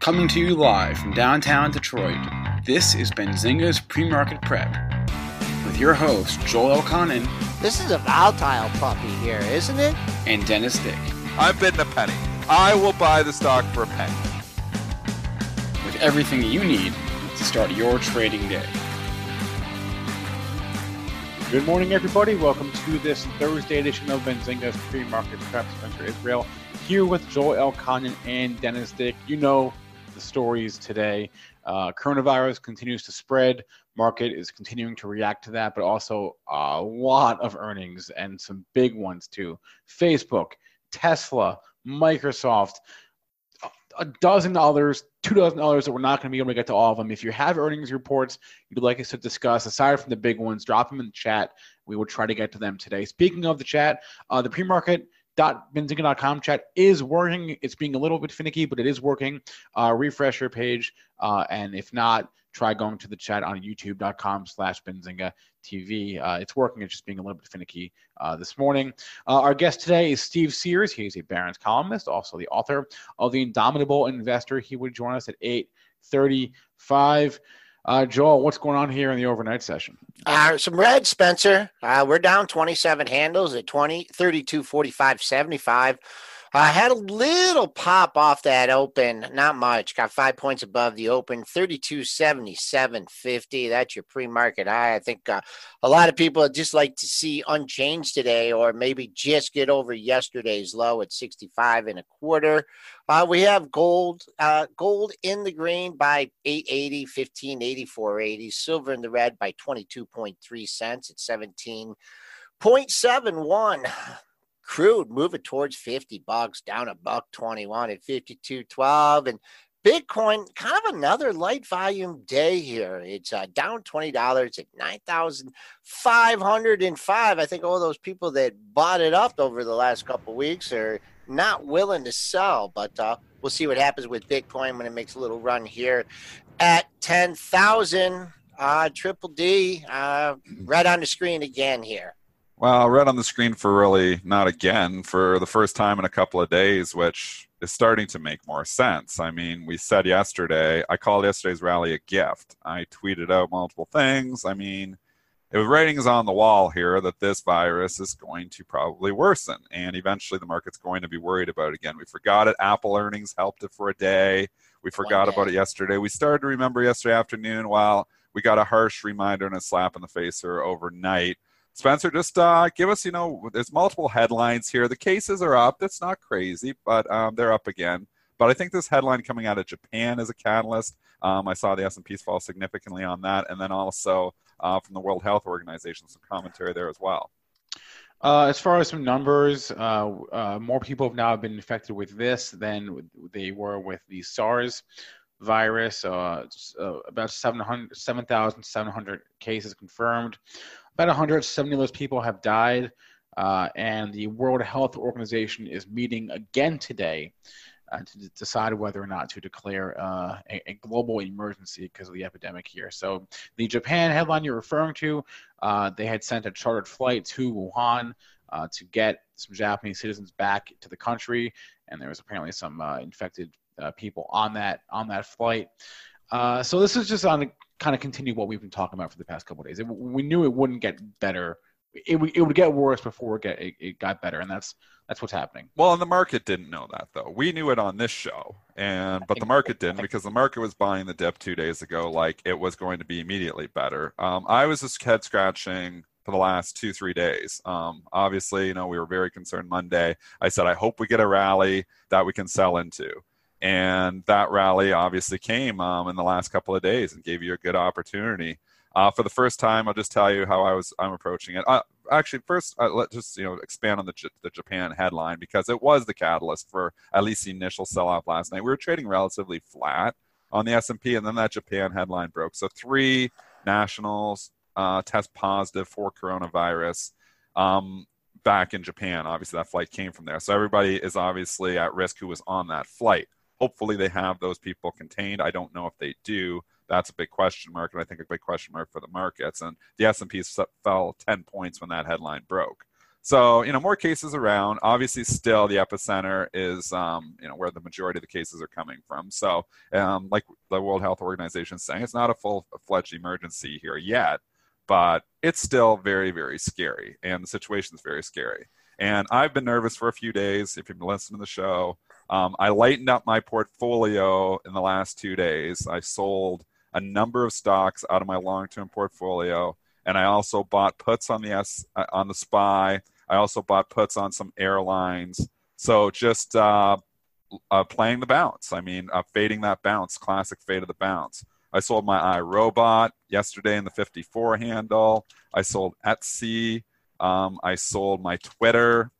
Coming to you live from downtown Detroit, this is Benzinga's Pre-Market Prep. With your host, Joel Elconin This is a volatile puppy here, isn't it? and Dennis Dick. I'm bidding a penny. I will buy the stock for a penny. With everything you need to start your trading day. Good morning, everybody. Welcome to this Thursday edition of Benzinga's Pre-Market Prep. Spencer Israel here with Joel Elconin and Dennis Dick. You know the stories today. Uh, coronavirus continues to spread. Market is continuing to react to that, but also a lot of earnings and some big ones too. Facebook, Tesla, Microsoft, a dozen others, two dozen others that we're not going to be able to get to all of them. If you have earnings reports you'd like us to discuss, aside from the big ones, drop them in the chat. We will try to get to them today. Speaking of the chat, uh, the pre-market benzinga.com chat is working. It's being a little bit finicky, but it is working. Uh, refresh your page, uh, and if not, try going to the chat on youtube.com slash benzinga tv uh, it's working. It's just being a little bit finicky uh, this morning. Uh, our guest today is steve sears. He's a barron's columnist also the author of the indomitable investor. He would join us at 8.35 uh, joel what's going on here in the overnight session Uh, some red, Spencer. Uh, we're down 27 handles at 20, 32, 45, 75. I had a little pop off that open, not much. Got five points above the open, 32.77.50. That's your pre market high. I think uh, a lot of people just like to see unchanged today, or maybe just get over yesterday's low at 65 and a quarter. Uh, we have gold, uh, gold in the green by 880, 1580, 480. Silver in the red by 22.3 cents at 17.71. Crude moving towards 50 bucks, down a buck 21 at 52.12. And Bitcoin, kind of another light volume day here. It's uh, down $20 at 9,505. I think all those people that bought it up over the last couple weeks are not willing to sell, but uh, we'll see what happens with Bitcoin when it makes a little run here at 10,000. Uh, Triple D, uh, right on the screen again here. Well, red on the screen for really not again for the first time in a couple of days, which is starting to make more sense. I mean, we said yesterday, I called yesterday's rally a gift. I tweeted out multiple things. I mean, it was writings on the wall here that this virus is going to probably worsen, and eventually the market's going to be worried about it again. We forgot it. Apple earnings helped it for a day. We forgot day. about it yesterday. We started to remember yesterday afternoon. While we got a harsh reminder and a slap in the face here overnight. Spencer, just uh, give us, you know, there's multiple headlines here. The cases are up. That's not crazy, but um, they're up again. But I think this headline coming out of Japan is a catalyst. Um, I saw the S&Ps fall significantly on that, and then also uh, from the World Health Organization, some commentary there as well. Uh, as far as some numbers, uh, uh, more people have now been infected with this than they were with the SARS virus. Uh, about 7,700 cases confirmed. About 170 of those people have died. Uh, and the World Health Organization is meeting again today uh, to d- decide whether or not to declare uh, a, a, global emergency because of the epidemic here. So, the Japan headline you're referring to, uh, they had sent a chartered flight to Wuhan uh, to get some Japanese citizens back to the country, and there was apparently some uh, infected people on that on that flight. so, this is just on kind of continue what we've been talking about for the past couple days. It, we knew it wouldn't get better it, it would get worse before it, get, it, it got better, and that's that's what's happening. Well, and the market didn't know that though. We knew it on this show, and but the market didn't because the market was buying the dip two days ago like it was going to be immediately better. Um, I was just head scratching for the last two three days. Um, obviously, you know we were very concerned Monday. I said I hope we get a rally that we can sell into. And that rally obviously came um, in the last couple of days and gave you a good opportunity. Uh, for the first time, I'll just tell you how I was I'm approaching it. Uh, actually, first uh, let's just you know expand on the J- the Japan headline because it was the catalyst for at least the initial sell-off last night. We were trading relatively flat on the S&P, and then that Japan headline broke. So three nationals uh, test positive for coronavirus. Um, back in Japan. Obviously, that flight came from there. So everybody is obviously at risk who was on that flight. Hopefully, they have those people contained. I don't know if they do. That's a big question mark, and I think a big question mark for the markets. And the S&P fell 10 points when that headline broke. So, you know, more cases around. Obviously, still the epicenter is, um, you know, where the majority of the cases are coming from. So, um, like the World Health Organization is saying, it's not a full-fledged emergency here yet, but it's still very, very scary, and the situation is very scary. And I've been nervous for a few days. If you've been listening to the show, um, I lightened up my portfolio in the last two days. I sold a number of stocks out of my long-term portfolio, and I also bought puts on the S uh, on the SPY. I also bought puts on some airlines. So just uh, uh, playing the bounce. I mean, uh, fading that bounce, classic fade of the bounce. I sold my iRobot yesterday in the 54 handle. I sold Etsy. Um, I sold my Twitter.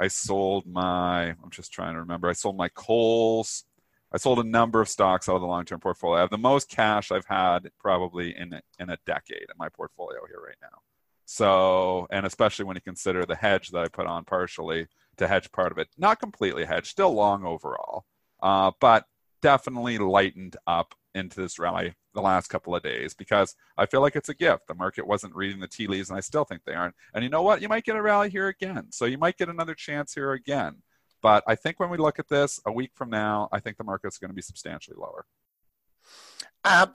I sold my, I'm just trying to remember, I sold my Kohl's. I sold a number of stocks out of the long term portfolio. I have the most cash I've had probably in, in a decade in my portfolio here right now. So, and especially when you consider the hedge that I put on partially to hedge part of it, not completely hedged, still long overall, uh, but definitely lightened up into this rally the last couple of days because I feel like it's a gift. The market wasn't reading the tea leaves, and I still think they aren't. And you know what? You might get a rally here again. So you might get another chance here again. But I think when we look at this a week from now, I think the market's going to be substantially lower. Uh,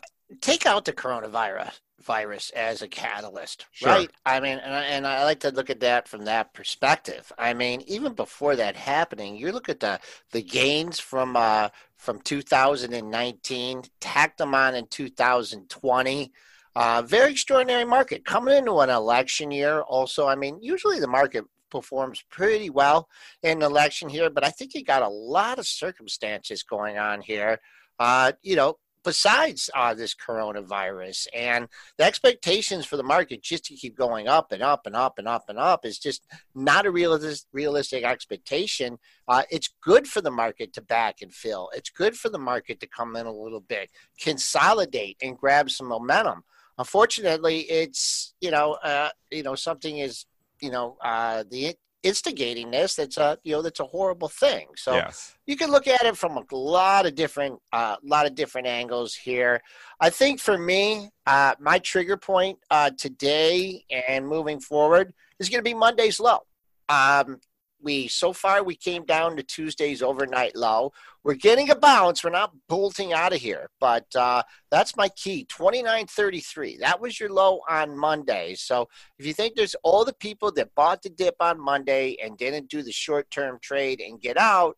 take out the coronavirus virus as a catalyst, sure. right? I mean, and I, and I like to look at that from that perspective. I mean, even before that happening, you look at the the gains from uh, from 2019, tacked them on in 2020. Uh, very extraordinary market coming into an election year. Also, I mean, usually the market performs pretty well in an election here, but I think you got a lot of circumstances going on here. Uh, you know, besides uh, this coronavirus. And the expectations for the market just to keep going up and up and up and up and up is just not a realistic, realistic expectation. Uh, it's good for the market to back and fill. It's good for the market to come in a little bit, consolidate, and grab some momentum. Unfortunately, it's you know uh, you know something is you know uh, the instigating this that's a you know that's a horrible thing. So yes. you can look at it from a lot of different a uh, lot of different angles here. I think for me uh, my trigger point uh, today and moving forward is going to be monday's low. Um, we so far we came down to Tuesday's overnight low. We're getting a bounce. We're not bolting out of here, but uh, that's my key. Twenty nine thirty three. That was your low on Monday. So if you think there's all the people that bought the dip on Monday and didn't do the short term trade and get out,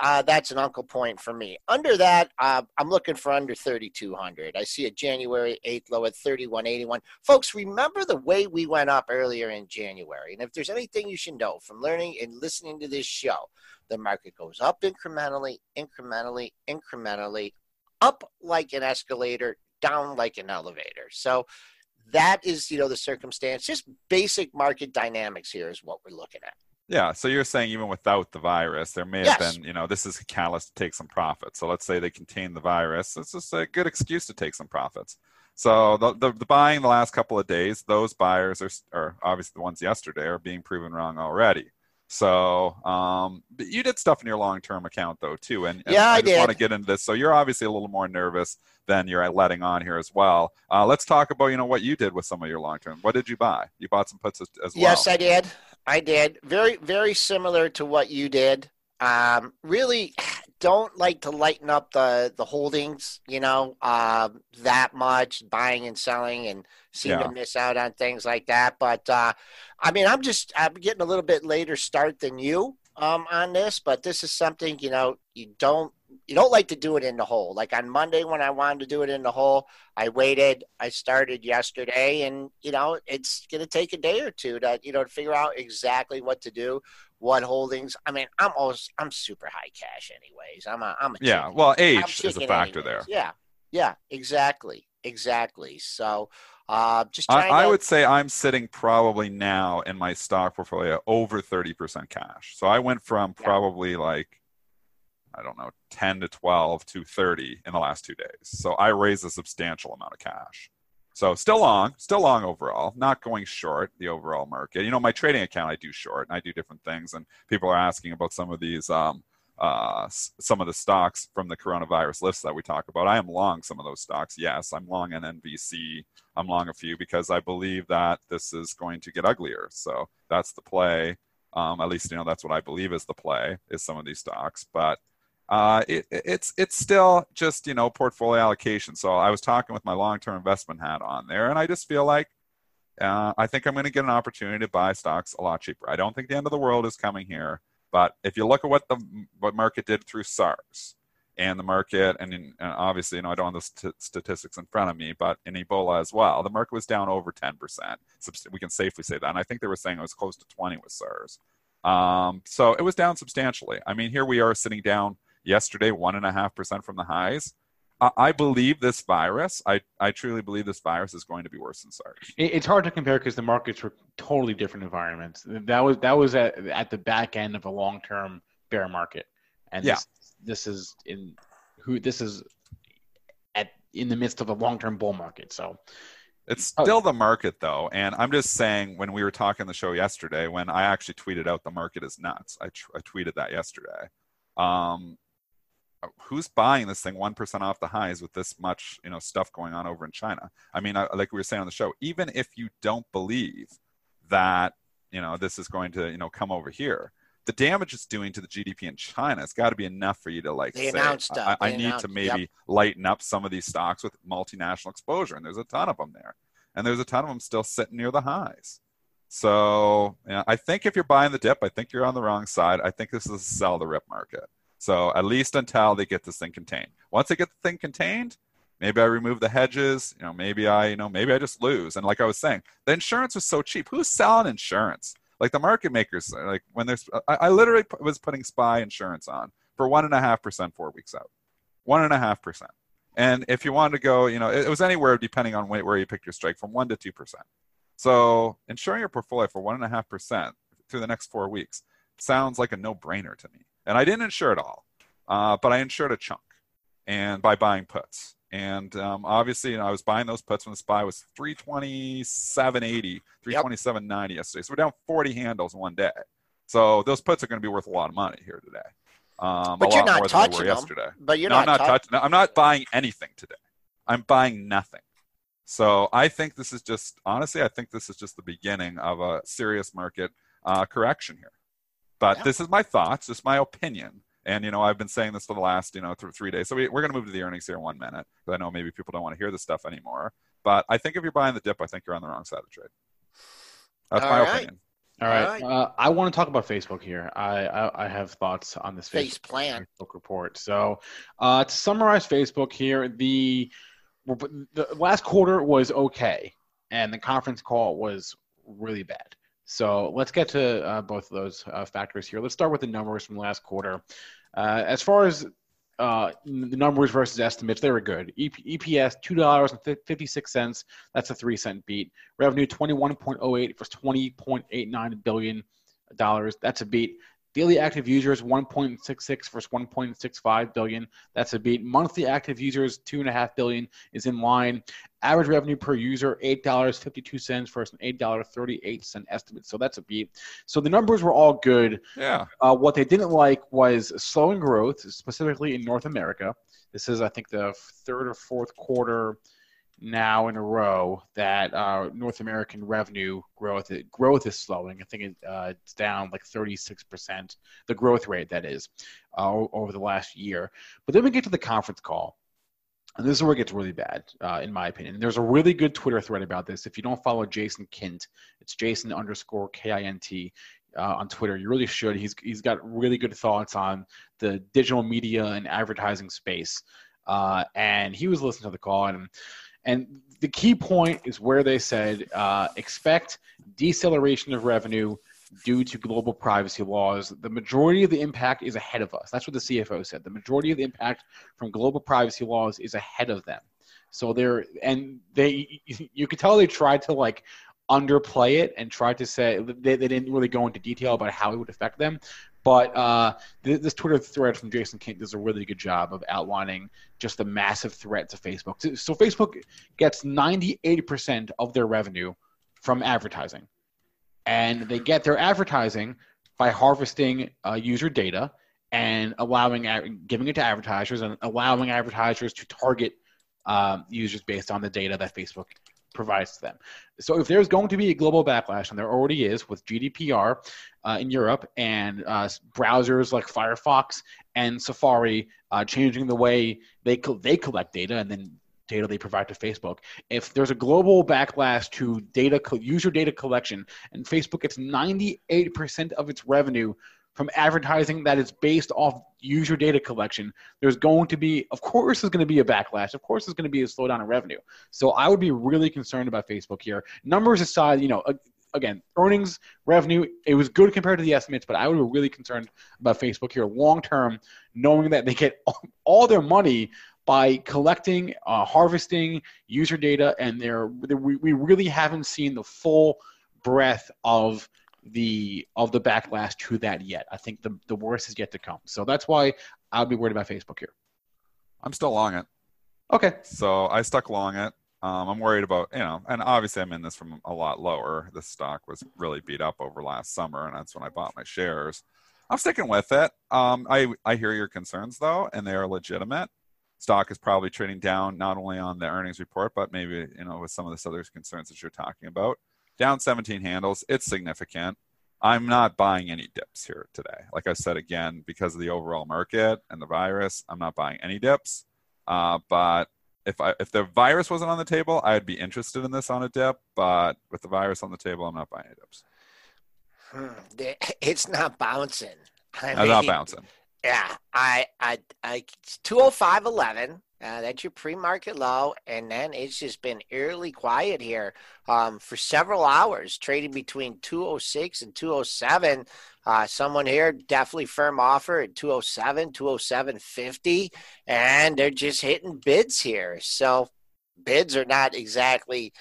uh, that's an uncle point for me. Under that, uh, I'm looking for under 3,200. I see a January 8th low at 3,181. Folks, remember the way we went up earlier in January. And if there's anything you should know from learning and listening to this show, the market goes up incrementally, incrementally, incrementally, up like an escalator, down like an elevator. So that is, you know, the circumstance. Just basic market dynamics here is what we're looking at. Yeah, so you're saying even without the virus, there may have yes. been, you know, this is a catalyst to take some profits. So let's say they contain the virus. It's just a good excuse to take some profits. So the, the, the buying the last couple of days, those buyers are, are obviously the ones yesterday are being proven wrong already. So um, you did stuff in your long-term account though too, and, and yeah, I, I just did. want to get into this. So you're obviously a little more nervous than you're letting on here as well. Uh, let's talk about you know what you did with some of your long-term. What did you buy? You bought some puts as, as well. Yes, I did. I did. Very very similar to what you did. Um, really don't like to lighten up the the holdings, you know, uh, that much buying and selling, and seem yeah. to miss out on things like that. But uh, I mean, I'm just I'm getting a little bit later start than you um, on this, but this is something you know you don't you don't like to do it in the hole. Like on Monday when I wanted to do it in the hole, I waited. I started yesterday, and you know it's going to take a day or two to you know to figure out exactly what to do what holdings. I mean, I'm always I'm super high cash anyways. I'm a I'm a yeah. Well, age is a factor anyways. there. Yeah, yeah, exactly. Exactly. So uh, just I, trying I would say I'm sitting probably now in my stock portfolio over 30% cash. So I went from Yeah. probably like, I don't know, 10 to 12 to 30 in the last two days. So I raised a substantial amount of cash. So still long, still long overall, not going short the overall market. You know, my trading account I do short and I do different things. And people are asking about some of these, um, uh, some of the stocks from the coronavirus list that we talk about. I am long some of those stocks. Yes, I'm long in NVC. I'm long a few because I believe that this is going to get uglier. So that's the play. Um, at least you know that's what I believe is the play is some of these stocks. But uh, it, it's it's still just you know portfolio allocation. So I was talking with my long-term investment hat on there, and I just feel like uh, I think I'm going to get an opportunity to buy stocks a lot cheaper. I don't think the end of the world is coming here, but if you look at what the what market did through SARS and the market, and, in, and obviously, you know, I don't have the st- statistics in front of me, but in Ebola as well, the market was down over 10%. We can safely say that. And I think they were saying it was close to 20 with SARS. Um, so it was down substantially. I mean, here we are sitting down yesterday, one and a half percent from the highs. I, believe this virus, I, I truly believe this virus is going to be worse than SARS. It's hard to compare because the markets were totally different environments. That was that was at, at the back end of a long term bear market, and Yeah. this, this is in who this is at in the midst of a long term bull market. So It's Oh. still the market, though, and I'm just saying. When we were talking the show yesterday, when I actually tweeted out the market is nuts, I, tr- I tweeted that yesterday. Um, who's buying this thing one percent off the highs with this much, you know, stuff going on over in China? I mean, I, like we were saying on the show, even if you don't believe that you know this is going to you know come over here, the damage it's doing to the GDP in China has got to be enough for you to like They say, announced I, stuff. I They need announced- to maybe lighten up some of these stocks with multinational exposure, and there's a ton of them there, and there's a ton of them still sitting near the highs. So you know, I think if you're buying the dip, I think you're on the wrong side. I think this is a sell the rip market. So at least until they get this thing contained. Once they get the thing contained, maybe I remove the hedges. You know, maybe I, you know, maybe I just lose. And like I was saying, the insurance was so cheap. Who's selling insurance? Like the market makers, like when there's, I, I literally was putting SPY insurance on for one and a half percent four weeks out, one and a half percent. And if you wanted to go, you know, it, it was anywhere depending on where, you picked your strike from one to two percent. So insuring your portfolio for one and a half percent through the next four weeks sounds like a no-brainer to me. And I didn't insure it all, uh, but I insured a chunk, and by buying puts. And um, obviously, you know, I was buying those puts when the SPY was 327.80, 327.90 yesterday. So we're down 40 handles in one day. So those puts are going to be worth a lot of money here today. Um, But a you're lot not more than they touching them. yesterday. But you're no, I'm not, not touch- touching. I'm not buying anything today. I'm buying nothing. So I think this is just honestly, I think this is just the beginning of a serious market uh, correction here. But Yeah. this is my thoughts, just my opinion. And you know, I've been saying this for the last you know th- three days. So we, we're going to move to the earnings here in one minute because I know maybe people don't want to hear this stuff anymore. But I think if you're buying the dip, I think you're on the wrong side of the trade. That's All my right. opinion. all All right, Uh, I want to talk about Facebook here. I I, I have thoughts on this Face Facebook plan. Facebook report. So uh, to summarize Facebook here, the the last quarter was okay, and the conference call was really bad. So let's get to uh, both of those uh, factors here. Let's start with the numbers from last quarter. Uh, as far as uh, the numbers versus estimates, they were good. EP, EPS two dollars and fifty six cents. That's a three cent beat. Revenue twenty one point oh eight for twenty point eight nine billion dollars. That's a beat. Daily active users 1.66 versus 1.65 billion. That's a beat. Monthly active users 2.5 billion is in line. Average revenue per user $8.52 versus an $8.38 estimate. So that's a beat. So the numbers were all good. Yeah. Uh, what they didn't like was slowing growth, specifically in North America. This is, I think, the third or fourth quarter now in a row that uh, North American revenue growth growth is slowing. I think it, uh, it's down like 36%, the growth rate that is, uh, over the last year. But then we get to the conference call. And this is where it gets really bad, uh, in my opinion. There's a really good Twitter thread about this. If you don't follow Jason Kint, it's Jason underscore K I N T uh, on Twitter. You really should. He's he's got really good thoughts on the digital media and advertising space. Uh, and he was listening to the call, and and the key point is where they said uh, expect deceleration of revenue due to global privacy laws. The majority of the impact is ahead of us. That's what the CFO said. The majority of the impact from global privacy laws is ahead of them. So they're and they you could tell they tried to like underplay it and tried to say they, they didn't really go into detail about how it would affect them. But uh, this Twitter thread from Jason Kint does a really good job of outlining just the massive threat to Facebook. So Facebook gets 98% of their revenue from advertising. And they get their advertising by harvesting uh, user data and allowing giving it to advertisers and allowing advertisers to target um, users based on the data that Facebook provides to them. So if there's going to be a global backlash, and there already is with GDPR uh, in Europe and uh, browsers like Firefox and Safari uh, changing the way they co- they collect data and then data they provide to Facebook. If there's a global backlash to data co- user data collection, and Facebook gets 98% of its revenue from advertising that is based off user data collection, there's going to be, of course, there's going to be a backlash. Of course, there's going to be a slowdown in revenue. So I would be really concerned about Facebook here. Numbers aside, you know, again, earnings, revenue, it was good compared to the estimates, but I would be really concerned about Facebook here long term, knowing that they get all their money by collecting, uh, harvesting user data, and they're, we, we really haven't seen the full breadth of the of the backlash to that yet. I think the the worst is yet to come. So that's why I'll be worried about Facebook here. I'm still long it. Okay. So I stuck long it. Um, I'm worried about you know, and obviously I'm in this from a lot lower. The stock was really beat up over last summer, and that's when I bought my shares. I'm sticking with it. Um, I I hear your concerns though, and they are legitimate. Stock is probably trading down not only on the earnings report, but maybe you know with some of the other concerns that you're talking about down 17 handles. It's significant. I'm not buying any dips here today. Like I said again, because of the overall market and the virus, I'm not buying any dips. Uh, but if I if the virus wasn't on the table, I'd be interested in this on a dip. But with the virus on the table, I'm not buying any dips. Hmm. It's not bouncing. I am not bouncing. Yeah, I I I 205.11 uh, that's your pre-market low, and then it's just been eerily quiet here um, for several hours, trading between 206 and 207. Uh, someone here definitely firm offer at 207, 207.50, and they're just hitting bids here. So bids are not exactly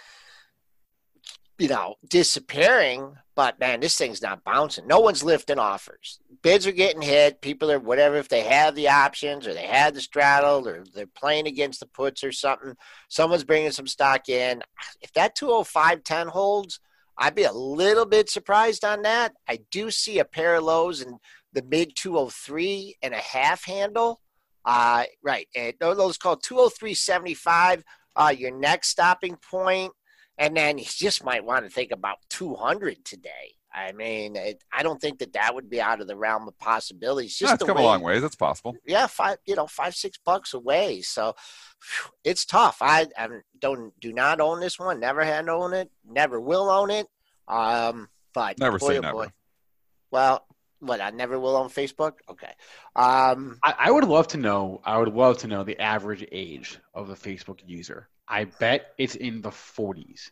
you know, disappearing, but man, this thing's not bouncing. No one's lifting offers. Bids are getting hit. People are whatever if they have the options or they had the straddle or they're playing against the puts or something. Someone's bringing some stock in. If that 205.10 holds, I'd be a little bit surprised on that. I do see a pair of lows in the mid 203 and a half handle. Uh, right. And those called 203.75. Uh, your next stopping point and then you just might want to think about 200 today. I mean, it, I don't think that that would be out of the realm of possibilities. Just yeah, it's come way, a long ways. It's possible. Yeah, five, you know, five, six bucks away. So whew, it's tough. I, I, don't, do not own this one. Never had owned it. Never will own it. Um, but never boy, say oh never. Boy. Well, what I never will on Facebook. Okay. Um, I, I would love to know. I would love to know the average age of a Facebook user. I bet it's in the 40s.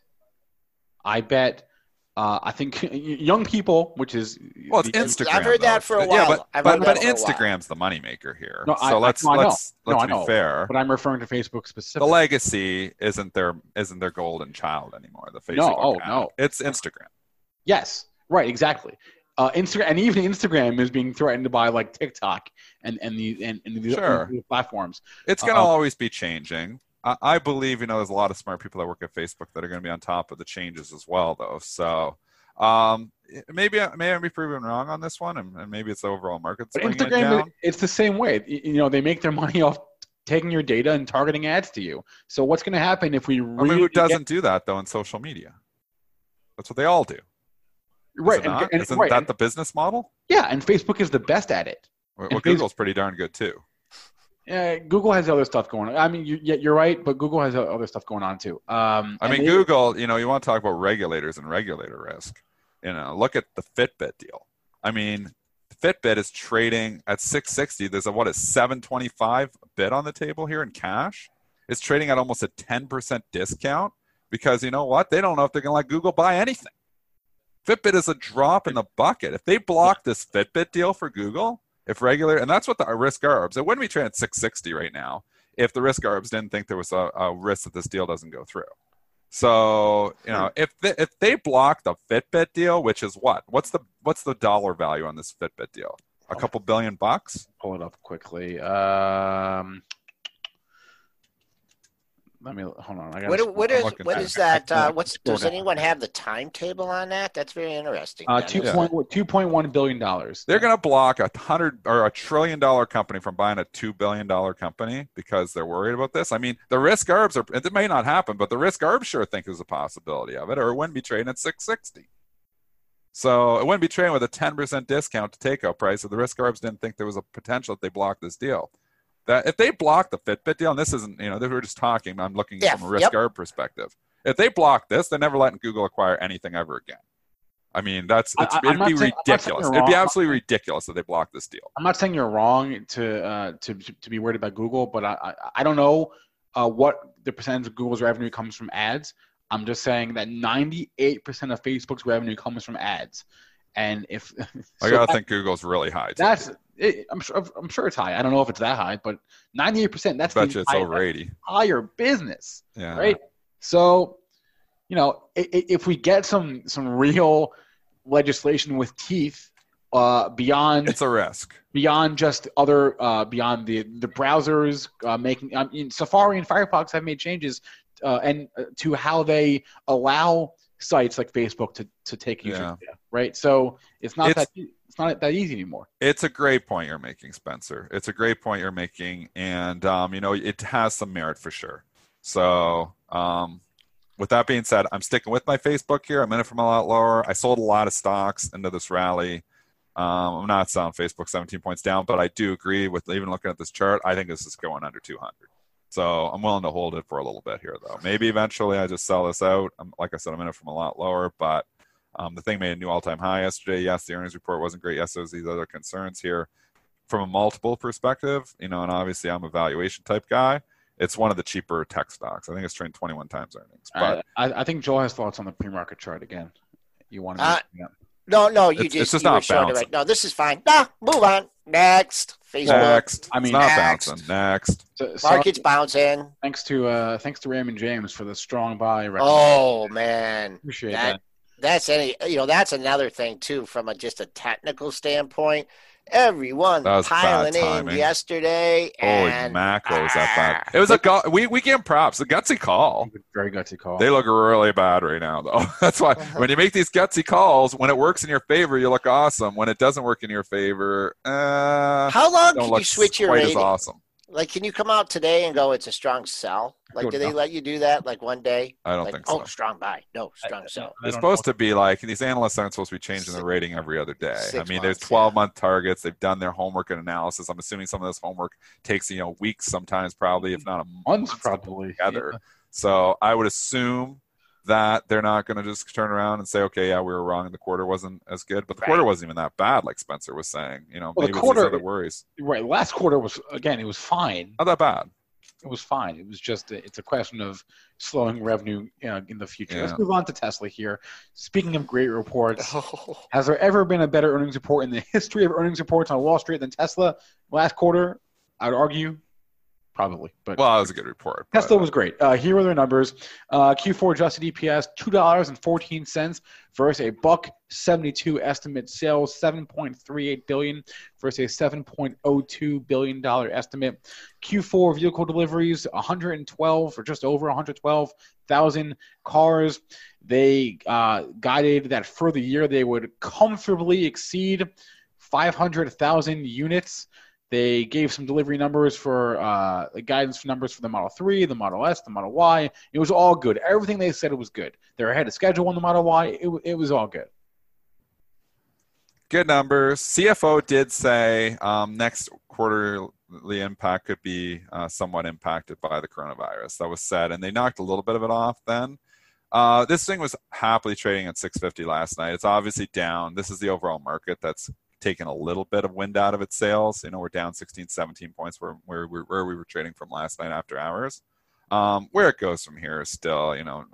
I bet. Uh, I think young people, which is well, it's Instagram. I've heard though. that for a while. Yeah, but but, but Instagram's the moneymaker here. No, so I, let's I, no, let's no, let's be fair. But I'm referring to Facebook specifically. The legacy isn't their isn't their golden child anymore. The Facebook. No, oh account. no, it's Instagram. Yes, right, exactly. Uh, Instagram and even Instagram is being threatened by like TikTok and and the and, and these, sure. platforms. It's going to uh, always be changing. I, believe you know there's a lot of smart people that work at Facebook that are going to be on top of the changes as well, though. So um, maybe maybe I be proven wrong on this one, and, and maybe it's the overall market. But Instagram, it it's the same way. You know, they make their money off taking your data and targeting ads to you. So what's going to happen if we? Really I mean, who doesn't get... do that though in social media? That's what they all do. Right, and, and, Isn't right, that and, the business model? Yeah, and Facebook is the best at it. Well, Google's pretty darn good too. Yeah, Google has other stuff going on. I mean, you, you're right, but Google has other stuff going on too. Um, I mean, they, Google. You know, you want to talk about regulators and regulator risk. You know, look at the Fitbit deal. I mean, Fitbit is trading at 660. There's a what is 725 bid on the table here in cash. It's trading at almost a 10% discount because you know what? They don't know if they're going to let Google buy anything. Fitbit is a drop in the bucket. If they block this Fitbit deal for Google, if regular, and that's what the risk arbs, it wouldn't be trading at 660 right now. if the risk arbs didn't think there was a, a risk that this deal doesn't go through. So you know, if they, if they block the Fitbit deal, which is what? What's the what's the dollar value on this Fitbit deal? A couple billion bucks? Pull it up quickly. Um, let me hold on. I got What, what is looking what at is it. that? Uh, what's does down. anyone have the timetable on that? That's very interesting. uh, Dennis. two point two point one billion dollars. They're going to block a hundred or a trillion dollar company from buying a two billion dollar company because they're worried about this. I mean, the risk arbs are. It may not happen, but the risk arbs sure think there's a possibility of it, or it wouldn't be trading at six sixty. So it wouldn't be trading with a ten percent discount to takeout price if the risk arbs didn't think there was a potential that they blocked this deal. That if they block the Fitbit deal, and this isn't, you know, we're just talking. I'm looking Yeah, from a risk yep. arb perspective. If they block this, they're never letting Google acquire anything ever again. I mean, that's I- it's, I- it'd be saying- I'm not saying ridiculous. It'd be absolutely ridiculous if they block this deal. I'm not saying you're wrong to uh, to to be worried about Google, but I I, I don't know uh, what the percentage of Google's revenue comes from ads. I'm just saying that 98% of Facebook's revenue comes from ads, and if I so gotta that- think Google's really high. Too. that's it, I'm sure I'm sure it's high. I don't know if it's that high, but 98% that's bet the it's high- over eighty. higher business. Yeah. right? So, you know, if we get some some real legislation with teeth uh, beyond It's a risk. beyond just other uh, beyond the the browsers uh, making I mean, Safari and Firefox have made changes uh, and uh, to how they allow sites like Facebook to to take users Yeah. data, right? So it's not It's- that it's not that easy anymore. It's a great point you're making, Spencer. It's a great point you're making, and um, you know it has some merit for sure. So, um, with that being said, I'm sticking with my Facebook here. I'm in it from a lot lower. I sold a lot of stocks into this rally. Um, I'm not selling Facebook 17 points down, but I do agree with even looking at this chart. I think this is going under 200. So I'm willing to hold it for a little bit here, though. Maybe eventually I just sell this out. I'm, like I said, I'm in it from a lot lower, but um, the thing made a new all-time high yesterday. Yes, the earnings report wasn't great. Yes, there's these other concerns here. From a multiple perspective, you know, and obviously I'm a valuation type guy. It's one of the cheaper tech stocks. I think it's trading 21 times earnings. But I, I I think Joel has thoughts on the pre-market chart again. You want to? Uh, No, no, you It's- just, it's just you not bouncing. right. No, this is fine. Nah, move on. Next. Facebook. next, I mean, it's not next. bouncing. Next, so, so- Market's bouncing. thanks to uh, thanks to Raymond James for the strong buy. recommendation. Oh man. appreciate that- that. That's any you know, that's another thing too, from a just a technical standpoint. Everyone That was piling in yesterday holy and macros, that bad. It was a gu- we we give 'em props. A gutsy call. Very gutsy call. They look really bad right now, though. That's why Uh-huh. when you make these gutsy calls, when it works in your favor, you look awesome. When it doesn't work in your favor, uh, how long can you switch your quite rating? as awesome. Like can you come out today and go it's a strong sell? Like Don't they know. let you do that like one day? I don't like, think so. Oh, strong buy. No, strong sell. I It's don't supposed know. to be like these analysts aren't supposed to be changing their rating every other day. I Six mean, there's months, 12 yeah. month targets. They've done their homework and analysis. I'm assuming some of this homework takes you know weeks, sometimes probably, if not a month, months probably. together. So I would assume that they're not going to just turn around and say, okay, yeah, we were wrong, and the quarter wasn't as good, but the Right. quarter wasn't even that bad, like Spencer was saying. You know, Well, the quarter- these worries. Right. Last quarter was again. It was fine. Not that bad. It was fine. It was just a, it's a question of slowing revenue uh, in the future. Let's move on to Tesla here. Speaking of great reports, has there ever been a better earnings report in the history of earnings reports on Wall Street than Tesla last quarter? I'd argue, probably. But Well, that was a good report. but- Tesla was great. Uh, here are their numbers: uh, Q4 adjusted EPS two dollars and fourteen cents versus a buck seventy-two estimate. Sales seven point three eight billion versus a seven point oh two billion dollar estimate. Q4 vehicle deliveries one hundred and twelve or just over one hundred twelve thousand cars. They uh, guided that for the year they would comfortably exceed five hundred thousand units. They gave some delivery numbers for uh, guidance for numbers for the Model 3, the Model S, the Model Y. It was all good. Everything they said was good. They're ahead of schedule on the Model Y. It, it was all good. good numbers. CFO did say um, next quarterly impact could be uh, somewhat impacted by the coronavirus. That was said, and they knocked a little bit of it off then. Uh, this thing was happily trading at 650 last night. It's obviously down. This is the overall market that's taken a little bit of wind out of its sails. You know, we're down 16, 17 points where, where, we- where we were trading from last night after hours. Um, where it goes from here is still, you know,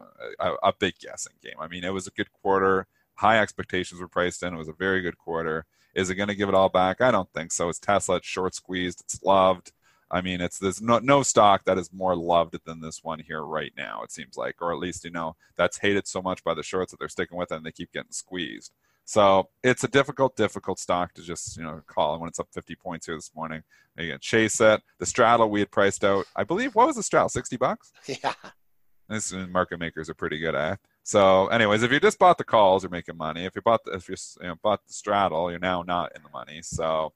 a, a big guessing game. I mean, it was a good quarter high expectations were priced in. It was a very good quarter. Is it going to give it all back? I don't think so. It's Tesla. It's short squeezed. It's loved. I mean, it's there's no no stock that is more loved than this one here right now. It seems like, or at least you know that's hated so much by the shorts that they're sticking with it and they keep getting squeezed. So it's a difficult, difficult stock to just you know call when it's up 50 points here this morning. Again, chase it. The straddle we had priced out, I believe. What was the straddle? 60 bucks. Yeah. This market makers are pretty good at. So, anyways, if you just bought the calls, you're making money. If you bought the, if you, you know, bought the straddle, you're now not in the money. So,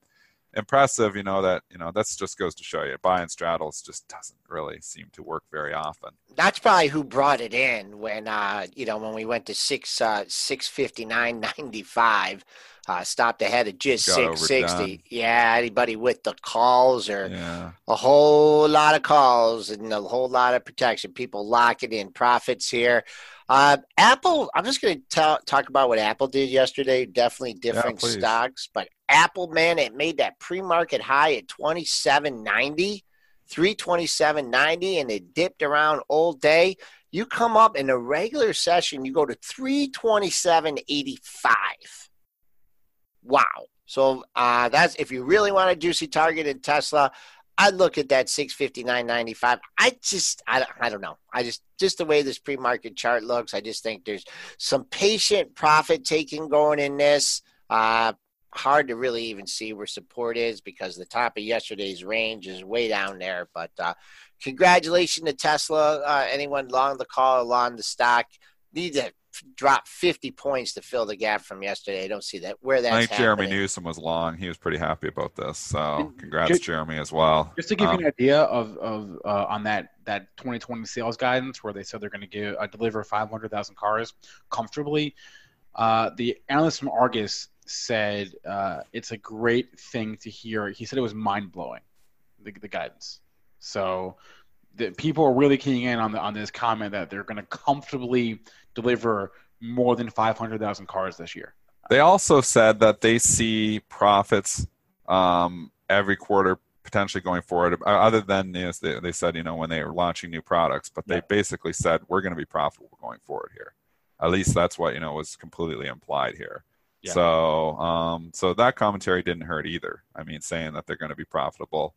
impressive, you know, that, you know, that's just goes to show you buying straddles just doesn't really seem to work very often. That's probably who brought it in when, uh, you know, when we went to six, uh, 659.95, uh, stopped ahead of just Got 660. overdone. Yeah. Anybody with the calls or Yeah. a whole lot of calls and a whole lot of protection. People locking in profits here. Uh, Apple, I'm just going to talk about what Apple did yesterday. Definitely different please. stocks, but Apple, man, it made that pre-market high at 27.90, 327.90, and it dipped around all day. You come up in a regular session, you go to 327.85. Wow. So uh, that's if you really want a juicy target in Tesla, I'd look at that 659.95. I just, I, don't- I don't know. I just, just the way this pre-market chart looks, I just think there's some patient profit taking going in this. Uh, hard to really even see where support is because the top of yesterday's range is way down there. But uh, congratulations to Tesla. Uh, anyone long the call, along the stock, need to drop 50 points to fill the gap from yesterday. I don't see that where that's I think Jeremy happening. Newsome was long. He was pretty happy about this. So, congrats, did- Jeremy, as well. Just to give Um, you an idea of, of uh, on that that 2020 sales guidance, where they said they're going to give uh, deliver 500,000 cars comfortably, uh, the analyst from Argus said uh, it's a great thing to hear. He said it was mind blowing, the, the guidance. So the people are really keying in on the on this comment that they're going to comfortably deliver more than 500,000 cars this year. They also said that they see profits um, every quarter potentially going forward, uh, other than yes, they, they said, you know, when they were launching new products, but they Yeah. basically said, we're going to be profitable going forward here. At least that's what, you know, was completely implied here. Yeah. So, um, so that commentary didn't hurt either. I mean, saying that they're going to be profitable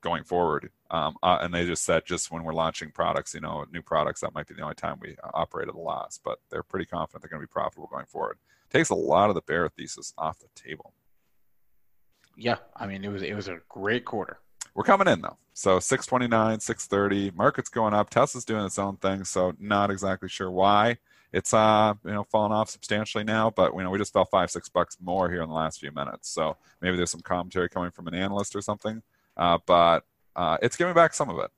going forward. Um, uh, and they just said, just when we're launching products, you know, new products, that might be the only time we operate at a loss. But they're pretty confident they're going to be profitable going forward. Takes a lot of the bear thesis off the table. Yeah, I mean it was it was a great quarter. We're coming in though. So 629, 630, market's going up. Tesla's doing its own thing, so not exactly sure why. It's uh, you know, fallen off substantially now, but you know, we just fell five, six bucks more here in the last few minutes. So maybe there's some commentary coming from an analyst or something. Uh, but uh, it's giving back some of it.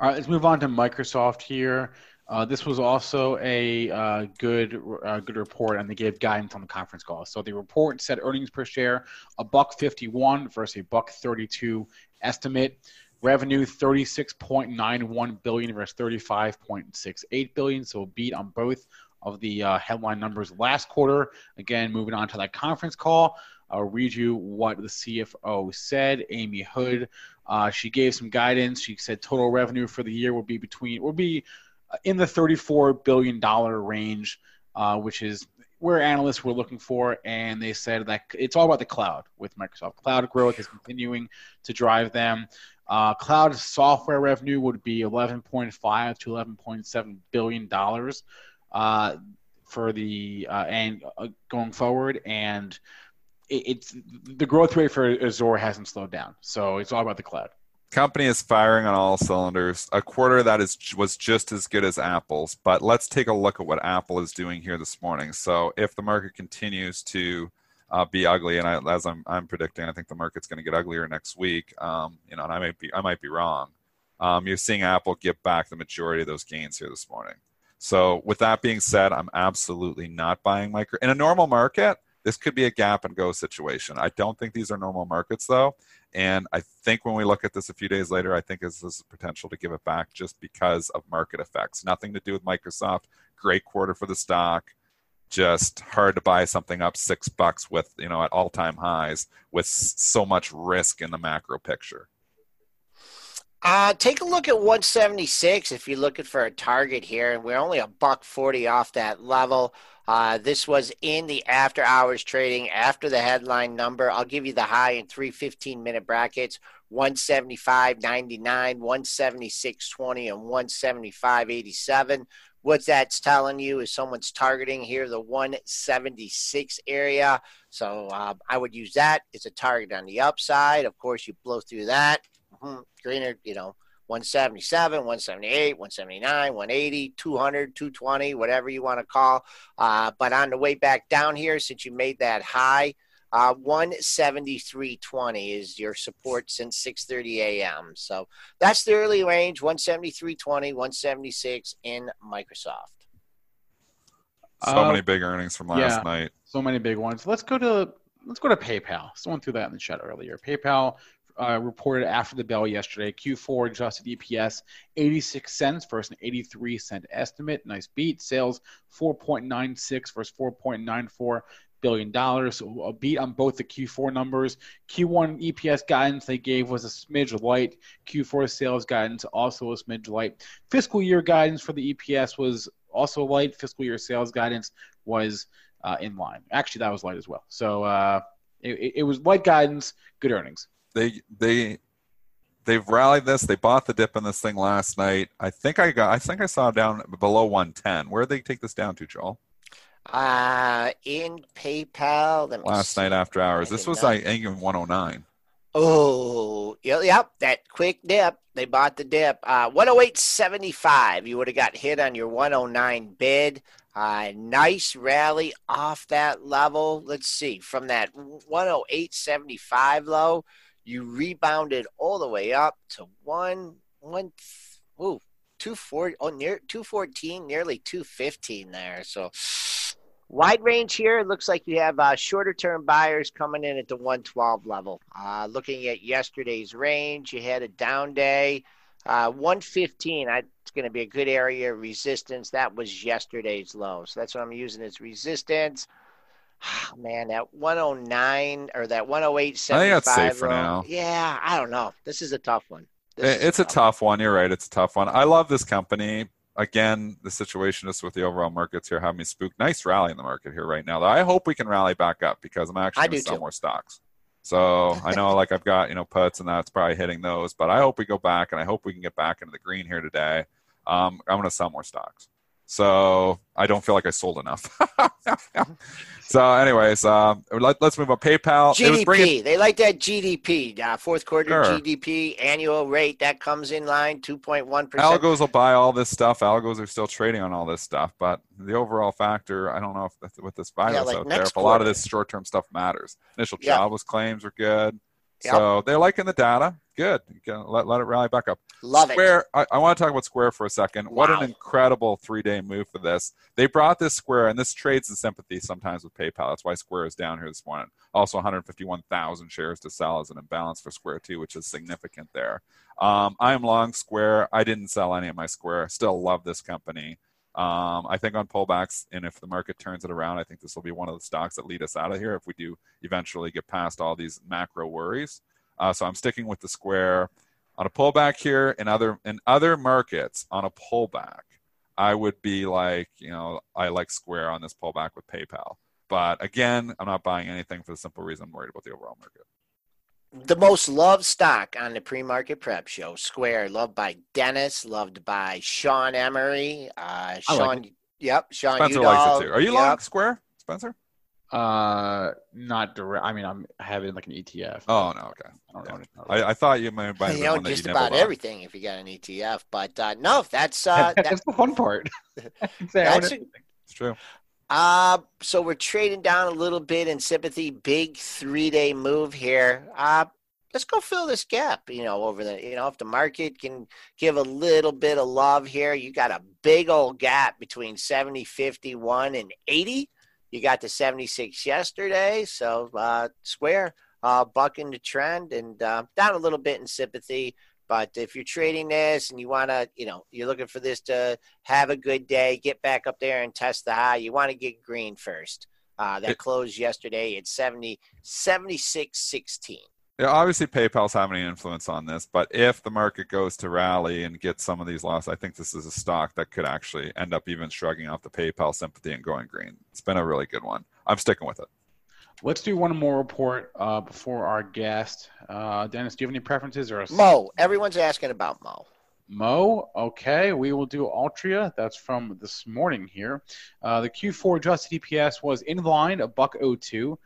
All right, let's move on to Microsoft here. Uh, this was also a uh, good uh, good report, and they gave guidance on the conference call. So the report said earnings per share a buck fifty one versus a buck thirty two estimate. Revenue thirty six point nine one billion versus thirty five point six eight billion. So a beat on both of the uh, headline numbers last quarter. Again, moving on to that conference call. I'll read you what the CFO said. Amy Hood. Uh, she gave some guidance. She said total revenue for the year will be between will be uh, in the 34 billion dollar range, uh, which is where analysts were looking for, and they said that it's all about the cloud with Microsoft. Cloud growth is continuing to drive them. Uh, cloud software revenue would be 11.5 to 11.7 billion dollars uh, for the uh, and uh, going forward, and it, it's the growth rate for Azure hasn't slowed down. So it's all about the cloud. company is firing on all cylinders. A quarter that is was just as good as Apple's. But let's take a look at what Apple is doing here this morning. So if the market continues to uh, be ugly, and I, as I'm, I'm predicting, I think the market's going to get uglier next week. Um, you know, and I might be I might be wrong. Um, you're seeing Apple get back the majority of those gains here this morning. So with that being said, I'm absolutely not buying micro. In a normal market, this could be a gap and go situation. I don't think these are normal markets though. And I think when we look at this a few days later, I think this is potential to give it back just because of market effects. Nothing to do with Microsoft. Great quarter for the stock. Just hard to buy something up six bucks with, you know, at all time highs with so much risk in the macro picture. Uh, take a look at 176 if you're looking for a target here. And we're only a buck 40 off that level. Uh, this was in the after hours trading after the headline number. I'll give you the high in three 15 minute brackets 175.99, 176.20, and 175.87. What that's telling you is someone's targeting here the 176 area. So uh, I would use that as a target on the upside. Of course, you blow through that hmm, greener, you know, 177, 178, 179, 180, 200, 220, whatever you want to call. Uh, but on the way back down here, since you made that high, uh, 173.20 is your support since 6:30 a.m. So that's the early range: 173.20, 176 in Microsoft. So uh, many big earnings from last yeah, night. So many big ones. Let's go to let's go to PayPal. Someone threw that in the chat earlier. PayPal uh, reported after the bell yesterday. Q4 adjusted EPS 86 cents versus an 83 cent estimate. Nice beat. Sales 4.96 versus 4.94 billion dollars. So a beat on both the Q4 numbers. Q1 EPS guidance they gave was a smidge light. Q4 sales guidance also a smidge light. Fiscal year guidance for the EPS was also light. Fiscal year sales guidance was uh, in line. Actually, that was light as well. So uh, it, it was light guidance, good earnings they they they've rallied this. They bought the dip in this thing last night. I think I got. I think I saw down below 110. Where did they take this down to, Joel? Uh, in PayPal. Last night after hours. This was I think in 109. Oh, yep, yep, that quick dip. They bought the dip. Uh, 108.75. You would have got hit on your 109 bid. Uh, nice rally off that level. Let's see, from that 108.75 low, you rebounded all the way up to one one ooh, 240 oh near 214 nearly 215 there. So wide range here. It looks like you have uh, shorter term buyers coming in at the 112 level. Uh, looking at yesterday's range you had a down day uh, 115 I, it's going to be a good area of resistance. That was yesterday's low. So that's what i'm using as resistance oh, man, that 109 or that 108 I think that's safe for now. Yeah, I don't know. This is a tough one. This it's a tough, tough one. You're right. It's a tough one. I love this company. Again, the situation is with the overall markets here having me spooked. Nice rally in the market here right now. I hope we can rally back up because I'm actually going to sell too. more stocks. So I know like I've got, you know, puts and that's probably hitting those, but I hope we go back and I hope we can get back into the green here today. Um, I'm going to sell more stocks. So I don't feel like I sold enough. so, anyways, uh, let, us move on. PayPal. GDP. Bringing... They like that GDP. Uh, fourth quarter sure. GDP annual rate that comes in line two point one percent. Algos will buy all this stuff. Algos are still trading on all this stuff, but the overall factor, I don't know if that's with this virus yeah, like out there, if a lot of this short term stuff matters. Initial jobless claims are good. Yep. So they're liking the data. Good. let, let it rally back up. Love Square, it. I, I want to talk about Square for a second. Wow. What an incredible three day move for this. They brought this Square, and this trades in sympathy sometimes with PayPal. That's why Square is down here this morning. Also, 151,000 shares to sell as an imbalance for Square, too, which is significant there. Um, I'm long Square. I didn't sell any of my Square. Still love this company. Um, I think on pullbacks, and if the market turns it around, I think this will be one of the stocks that lead us out of here if we do eventually get past all these macro worries. Uh, so I'm sticking with the square on a pullback here. In other in other markets, on a pullback, I would be like, you know, I like Square on this pullback with PayPal. But again, I'm not buying anything for the simple reason I'm worried about the overall market the most loved stock on the pre-market prep show square loved by dennis loved by sean emery uh sean like yep sean spencer Udall, likes it too are you yep. long square spencer uh not direct i mean i'm having like an etf oh no okay I, don't yeah. I, I, thought you might buy you know just about everything if you got an etf but uh no that's uh that's that, the fun part that's a, it's true uh, so we're trading down a little bit in sympathy. Big three day move here. Uh, let's go fill this gap, you know, over the, you know, if the market can give a little bit of love here, you got a big old gap between 70, 51 and 80. You got the 76 yesterday. So, uh, square, uh, bucking the trend and, uh, down a little bit in sympathy. But if you're trading this and you want to, you know, you're looking for this to have a good day, get back up there and test the high, you want to get green first. Uh, that closed yesterday at 70, 76 16. Yeah, obviously PayPal's having an influence on this, but if the market goes to rally and get some of these losses, I think this is a stock that could actually end up even shrugging off the PayPal sympathy and going green. It's been a really good one. I'm sticking with it. Let's do one more report uh, before our guest. Uh, Dennis, do you have any preferences or Mo? Everyone's asking about Mo. Mo, okay, we will do Altria. That's from this morning here. Uh, the Q4 adjusted EPS was in line, a buck 02.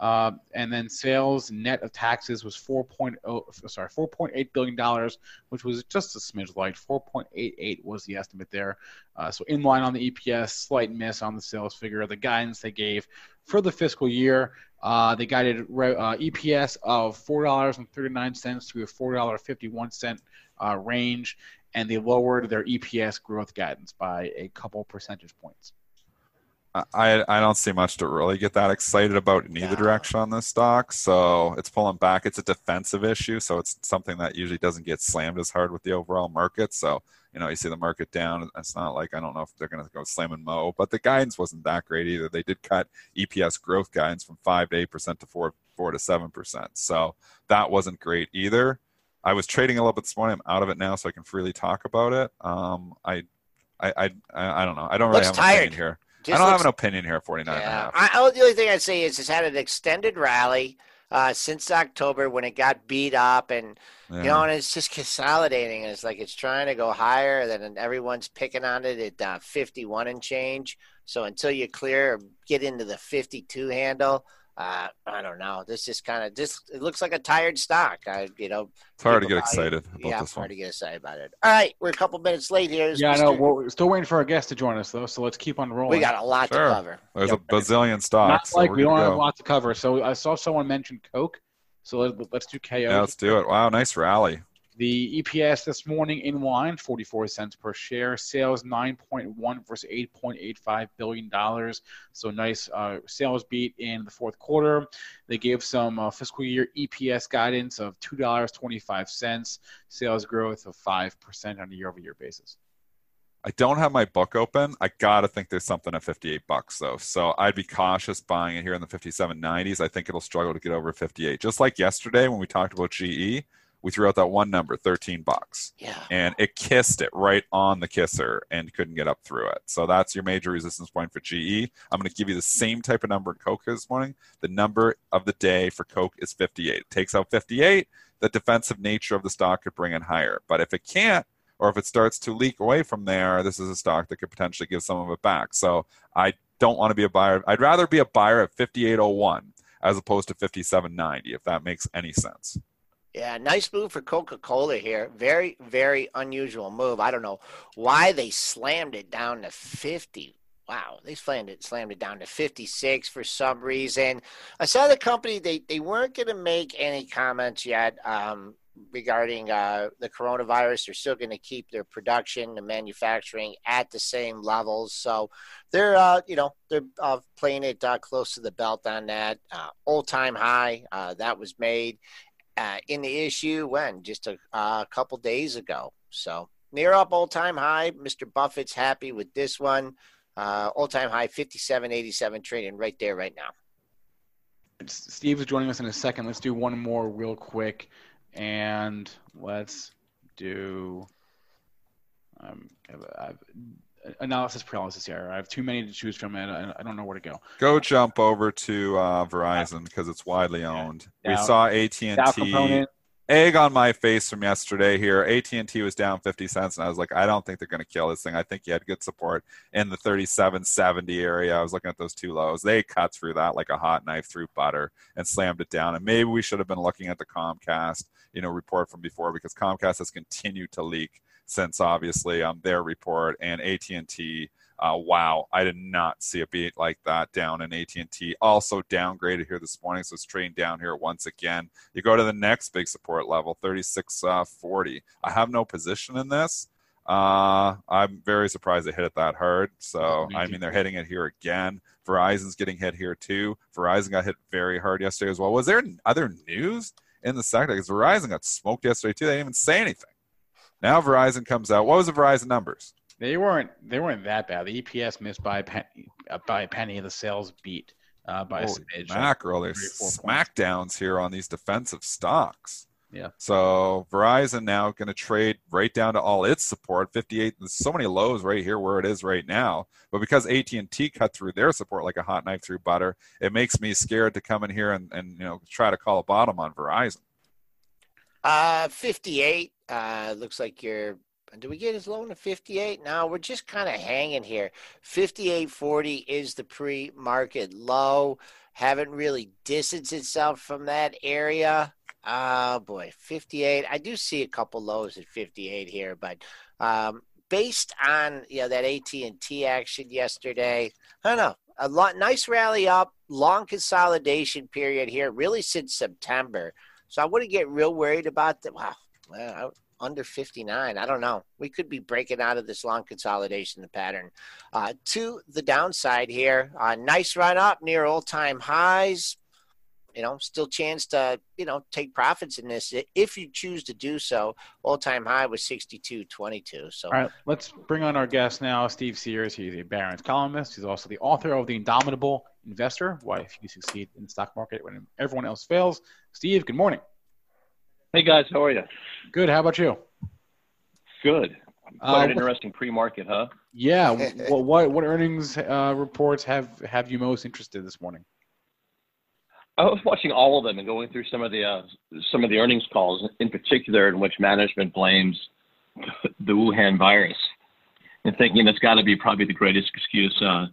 Uh, and then sales net of taxes was 4.0 sorry 4.8 billion dollars which was just a smidge light. 4.88 was the estimate there. Uh, so in line on the eps slight miss on the sales figure. The guidance they gave for the fiscal year uh, they guided uh, eps of $4.39 to a $4.51 uh, range and they lowered their eps growth guidance by a couple percentage points I I don't see much to really get that excited about in either direction on this stock. So it's pulling back. It's a defensive issue, so it's something that usually doesn't get slammed as hard with the overall market. So you know, you see the market down. It's not like I don't know if they're going to go slam and Mo, but the guidance wasn't that great either. They did cut EPS growth guidance from five to eight percent to four four to seven percent. So that wasn't great either. I was trading a little bit this morning. I'm out of it now, so I can freely talk about it. Um, I, I, I, I don't know. I don't really Looks have tired. here. Just I don't looks- have an opinion here. 49 and a Yeah. half. I, I, the only thing I'd say is it's had an extended rally uh, since October when it got beat up, and you know, and it's just consolidating. It's like it's trying to go higher, then everyone's picking on it at uh, 51 and change. So until you clear, get into the 52 handle. Uh, I don't know. This is kind of just. It looks like a tired stock. I, you know, It's hard to get value- excited about yeah, this hard one. to get excited about it. All right, we're a couple minutes late here. yeah i know well, we're still waiting for our guest to join us though so let's keep on rolling we got a lot Sure. to cover. There's Yep. a bazillion not stocks. so like we're we don't to have a lot to cover so i saw someone mention coke so let, let's do ko Yeah, let's do it. Wow, nice rally. The EPS this morning in line, 44 cents per share. Sales 9.1 versus 8.85 billion dollars. So nice uh, sales beat in the fourth quarter. They gave some uh, fiscal year EPS guidance of two dollars 25 cents. Sales growth of five percent on a year-over-year basis. I don't have my book open. I gotta think there's something at 58 bucks though. So I'd be cautious buying it here in the 57.90s. I think it'll struggle to get over 58. Just like yesterday when we talked about GE, we threw out that one number, 13 bucks. Yeah. and it kissed it right on the kisser and couldn't get up through it. So that's your major resistance point for GE. I'm going to give you the same type of number in Coke this morning. The number of the day for Coke is 58. It takes out 58. The defensive nature of the stock could bring it higher. But if it can't, or if it starts to leak away from there, this is a stock that could potentially give some of it back. So I don't want to be a buyer. I'd rather be a buyer at 58.01 as opposed to 57.90, if that makes any sense. Yeah, nice move for Coca Cola here. Very, very unusual move. I don't know why they slammed it down to 50. Wow, they slammed it, slammed it down to 56 for some reason. I saw the company, they, they weren't going to make any comments yet um, regarding uh, the coronavirus. They're still going to keep their production and manufacturing at the same levels. So they're, uh, you know, they're uh, playing it uh, close to the belt on that. Uh, Old time high uh, that was made uh, in the issue when just a, a couple days ago. So near up all time high. Mr. Buffett's happy with this one. Uh, all time high 57.87 trading right there right now. Steve is joining us in a second. Let's do one more real quick, and let's do. Um, I've, I've, analysis paralysis here. I have too many to choose from, and I, I don't know where to go. Go jump over to uh, Verizon because it's widely owned. We Dow- saw AT and T. egg on my face from yesterday. Here, AT and T was down fifty cents, and I was like, I don't think they're going to kill this thing. I think you had good support in the thirty-seven seventy area. I was looking at those two lows. They cut through that like a hot knife through butter and slammed it down. And maybe we should have been looking at the Comcast, you know, report from before because Comcast has continued to leak since obviously um, their report and AT&T. Uh, wow, I did not see a beat like that down in AT&T. Also downgraded here this morning, so it's trading down here once again. You go to the next big support level, 36.40. I have no position in this. Uh, I'm very surprised they hit it that hard. So I mean, they're hitting it here again. Verizon's getting hit here too. Verizon got hit very hard yesterday as well. Was there other news in the sector? Because Verizon got smoked yesterday too. They didn't even say anything. Now Verizon comes out. What was the Verizon numbers? They weren't they weren't that bad. The EPS missed by a penny, uh, by a penny. The sales beat uh, by Holy a smidge. mackerel, there's smackdowns here on these defensive stocks. Yeah. So Verizon now going to trade right down to all its support, 58. There's so many lows right here where it is right now. But because AT&T cut through their support like a hot knife through butter, it makes me scared to come in here and, and you know try to call a bottom on Verizon. Uh, 58. Uh, looks like you're. Do we get as low to 58? No, we're just kind of hanging here. 58.40 is the pre-market low. Haven't really distanced itself from that area. Oh boy, 58. I do see a couple lows at 58 here, but um, based on you know that AT&T action yesterday, I don't know. A lot nice rally up, long consolidation period here, really since September. So I wouldn't get real worried about that. Wow, well, under 59. I don't know. We could be breaking out of this long consolidation pattern. Uh, to the downside here, uh, nice run up near all time highs. You know, still chance to you know take profits in this if you choose to do so. All time high was 62.22. So, all right, let's bring on our guest now, Steve Sears. He's a Barron's columnist. He's also the author of The Indomitable Investor: Why If You Succeed in the Stock Market When Everyone Else Fails. Steve, good morning. Hey guys, how are you? Good. How about you? Good. Quite uh, an interesting pre-market, huh? Yeah. what, what what earnings uh, reports have have you most interested this morning? I was watching all of them and going through some of the uh, some of the earnings calls, in particular, in which management blames the Wuhan virus, and thinking that's got to be probably the greatest excuse. Uh,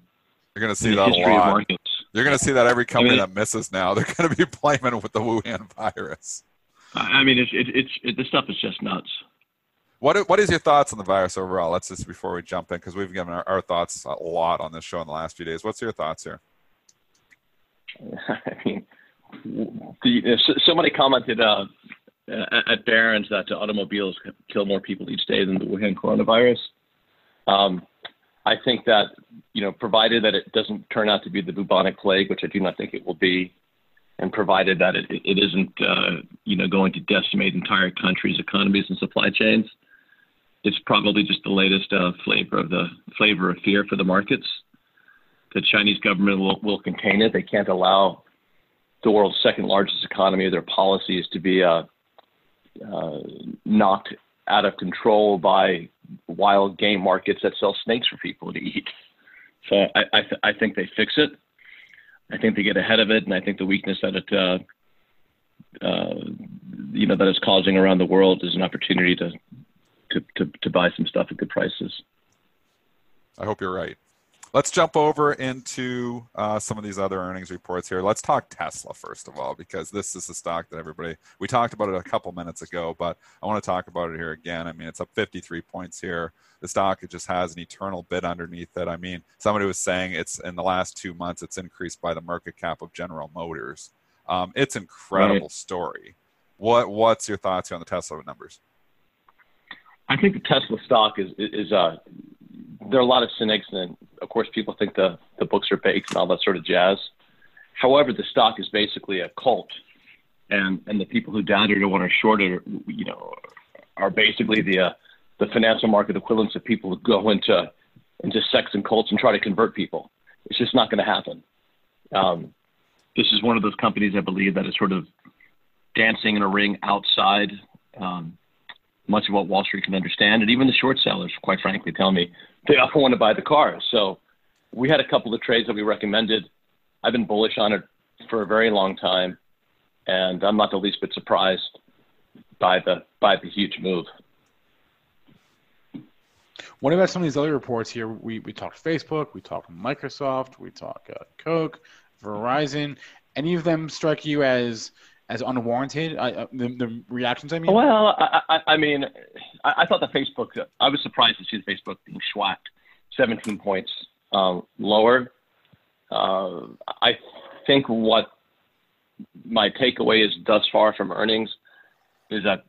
You're going to see that a lot. You're going to see that every company I mean, that misses now, they're going to be blaming with the Wuhan virus. I mean, it's it, it's it, this stuff is just nuts. What what is your thoughts on the virus overall? Let's just before we jump in because we've given our, our, thoughts a lot on this show in the last few days. What's your thoughts here? I mean, the, somebody commented uh, at Barron's that automobiles kill more people each day than the Wuhan coronavirus. Um, I think that you know, provided that it doesn't turn out to be the bubonic plague, which I do not think it will be, and provided that it, it isn't uh, you know going to decimate entire countries' economies and supply chains, it's probably just the latest uh, flavor of the flavor of fear for the markets. The Chinese government will, will contain it. They can't allow the world's second largest economy, their policies to be uh, uh, knocked out of control by wild game markets that sell snakes for people to eat. So I, I, th- I think they fix it. I think they get ahead of it, and I think the weakness that it, uh, uh, you know, that it's causing around the world is an opportunity to, to, to, to buy some stuff at good prices. I hope you're right. Let's jump over into uh, some of these other earnings reports here. Let's talk Tesla first of all, because this is the stock that everybody we talked about it a couple minutes ago, but I want to talk about it here again. I mean, it's up 53 points here. The stock it just has an eternal bid underneath it. I mean, somebody was saying it's in the last two months it's increased by the market cap of General Motors. Um, it's incredible right. story. What what's your thoughts here on the Tesla numbers? I think the Tesla stock is is uh, there are a lot of cynics, and of course, people think the, the books are baked and all that sort of jazz. However, the stock is basically a cult, and and the people who doubt it or want to short it, you know, are basically the uh, the financial market equivalents of people who go into into sects and cults and try to convert people. It's just not going to happen. Um, this is one of those companies I believe that is sort of dancing in a ring outside um, much of what Wall Street can understand, and even the short sellers, quite frankly, tell me they all want to buy the car. So we had a couple of trades that we recommended. I've been bullish on it for a very long time, and I'm not the least bit surprised by the by the huge move. What about some of these other reports here? We we talked Facebook, we talked Microsoft, we talked uh, Coke, Verizon. Any of them strike you as as unwarranted? uh, the, the, reactions, I mean. Well, I, I, I mean, I, I, thought the Facebook. I was surprised to see the Facebook being schwacked 17 points um, lower. Uh, I think what my takeaway is thus far from earnings is that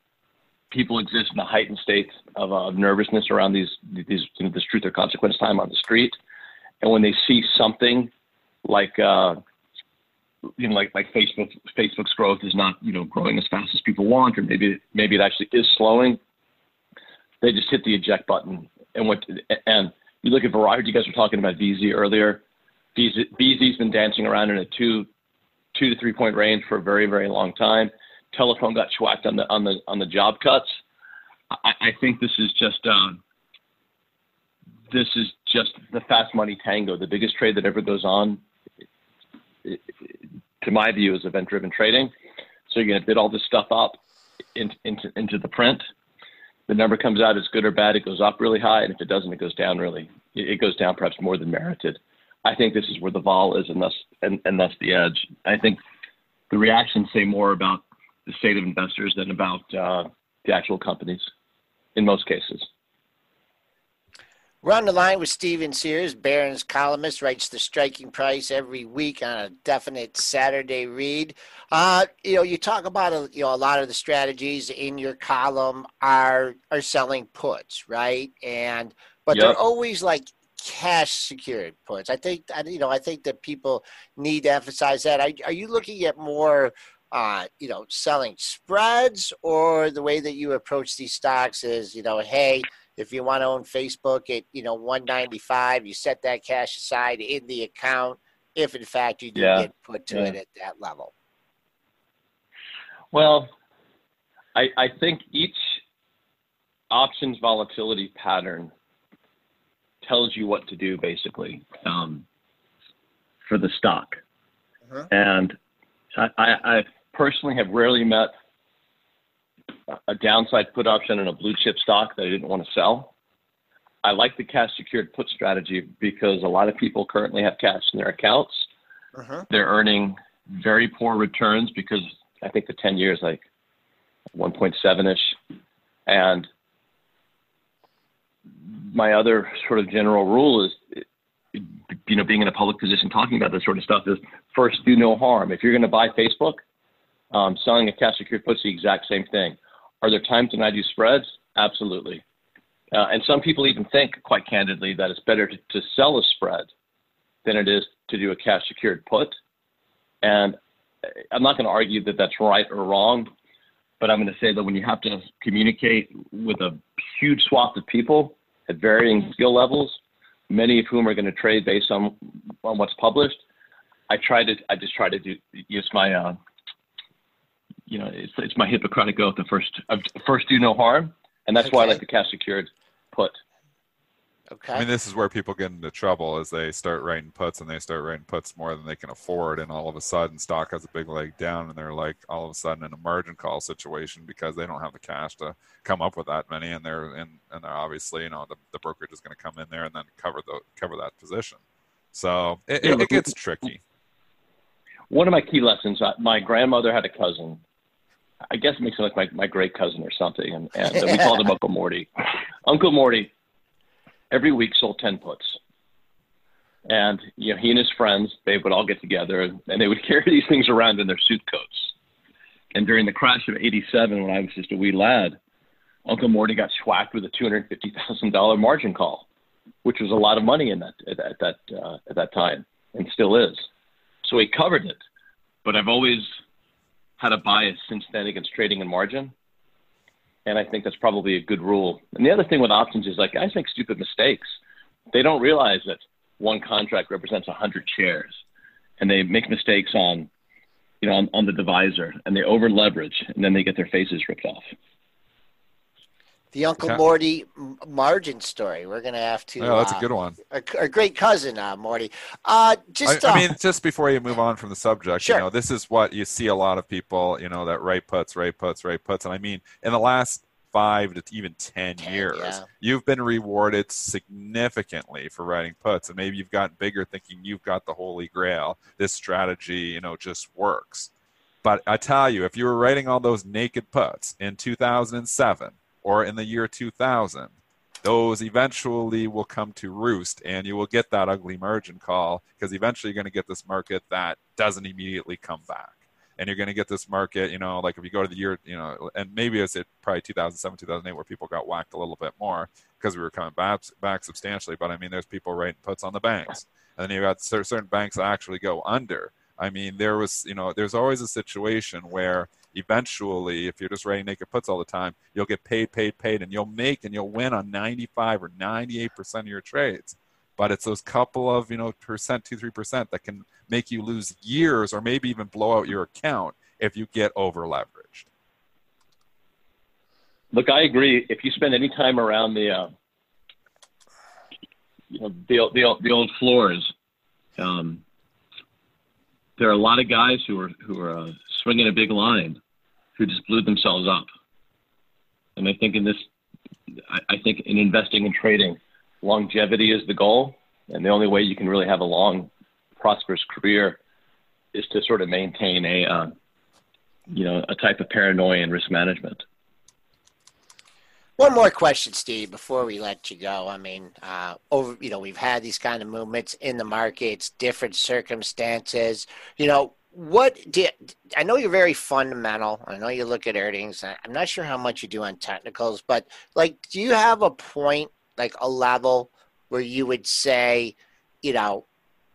people exist in a heightened state of, uh, nervousness around these these you know, this truth or consequence time on the street, and when they see something like uh, you know, like like Facebook Facebook's growth is not you know growing as fast as people want, or maybe maybe it actually is slowing. They just hit the eject button and. To, and you look at Verizon. You guys were talking about VZ earlier. VZ's been dancing around in a two two to three point range for a very very long time. Telephone got schwacked on the on the on the job cuts. I, I think this is just um, this is just the fast money tango. The biggest trade that ever goes on, to my view, is event driven trading. So you're going to bid all this stuff up into, into into the print. The number comes out as good or bad. It goes up really high, and if it doesn't, it goes down really. It goes down perhaps more than merited. I think this is where the vol is, and thus and, and thus the edge. I think the reactions say more about the state of investors than about uh, the actual companies, in most cases. We're on the line with Steven Sears, Barron's columnist, writes the striking price every week on a definite Saturday read. Uh, you know, you talk about a, you know a lot of the strategies in your column are are selling puts, right? And but yep. they're always like cash secured puts. I think you know I think that people need to emphasize that. Are, are you looking at more? Uh, you know, selling spreads, or the way that you approach these stocks is, you know, hey, if you want to own Facebook at you know 195, you set that cash aside in the account. If in fact you do yeah. get put to yeah. it at that level. Well, I, I think each options volatility pattern tells you what to do basically um, for the stock. Uh-huh. And I, I, I personally have rarely met a downside put option in a blue chip stock that I didn't want to sell. I like the cash secured put strategy because a lot of people currently have cash in their accounts. Uh-huh. They're earning very poor returns because I think the 10 years like 1.7 ish. And my other sort of general rule is, you know, being in a public position talking about this sort of stuff is first do no harm. If you're going to buy Facebook, um, selling a cash secured put's the exact same thing. Are there times when I do spreads? Absolutely. Uh, and some people even think, quite candidly, that it's better to, to sell a spread than it is to do a cash secured put. And I'm not going to argue that that's right or wrong, but I'm going to say that when you have to communicate with a huge swath of people at varying skill levels, many of whom are going to trade based on on what's published, I try to I just try to do use my uh, you know, it's, it's my Hippocratic oath to first uh, first do no harm, and that's okay. why I like the cash secured put. Okay. I mean, this is where people get into trouble as they start writing puts and they start writing puts more than they can afford, and all of a sudden stock has a big leg down, and they're like all of a sudden in a margin call situation because they don't have the cash to come up with that many, and they're and and they're obviously you know the, the brokerage is going to come in there and then cover the cover that position. So it, yeah, it, it gets tricky. One of my key lessons: uh, my grandmother had a cousin I guess it makes him like my, my great cousin or something. And, and uh, we called him Uncle Morty. Uncle Morty every week sold 10 puts. And, you know, he and his friends, they would all get together and, and they would carry these things around in their suit coats. And during the crash of 87, when I was just a wee lad, Uncle Morty got schwacked with a $250,000 margin call, which was a lot of money in that, at, at that, uh, at that time and still is. So he covered it. But I've always had a bias since then against trading and margin. And I think that's probably a good rule. And the other thing with options is like guys make stupid mistakes. They don't realize that one contract represents 100 shares and they make mistakes on, you know, on, on the divisor and they over leverage and then they get their faces ripped off the Uncle. Morty margin story. We're gonna have to. Oh, that's uh, a good one. A, a great cousin, uh, Morty. Uh, just. I, I, mean, uh, just before you move on from the subject, sure. you know, this is what you see a lot of people, you know, that right puts, right puts, right puts, and I mean, in the last five to even 10, 10 years, yeah. you've been rewarded significantly for writing puts. And maybe you've gotten bigger thinking you've got the holy grail. This strategy, you know, just works. But I tell you, if you were writing all those naked puts in 2007, or in the year 2000 those eventually will come to roost and you will get that ugly margin call because eventually you're going to get this market that doesn't immediately come back. And you're going to get this market you know like if you go to the year you know and maybe it's it probably 2007 2008 where people got whacked a little bit more because we were coming back back substantially. But i mean there's people writing puts on the banks. And then you got certain banks that actually go under. I mean there was you know there's always a situation where eventually, if you're just writing naked puts all the time, you'll get paid, paid, paid, and you'll make and you'll win on 95 or 98% of your trades. but it's those couple of you know percent, two, three percent that can make you lose years or maybe even blow out your account if you get over leveraged. Look, I agree. If you spend any time around the, uh, you know, the, the, the old floors, um, there are a lot of guys who are who are uh, swinging a big line, who just blew themselves up. And I think in this, I, I think in investing and trading, longevity is the goal, and the only way you can really have a long, prosperous career is to sort of maintain a, uh, you know, a type of paranoia and risk management. One more question, Steve, before we let you go. I mean, uh, over you know, we've had these kind of movements in the markets, different circumstances. You know, what you, I know you're very fundamental. I know you look at earnings. I'm not sure how much you do on technicals, but like, do you have a point, like a level, where you would say, you know,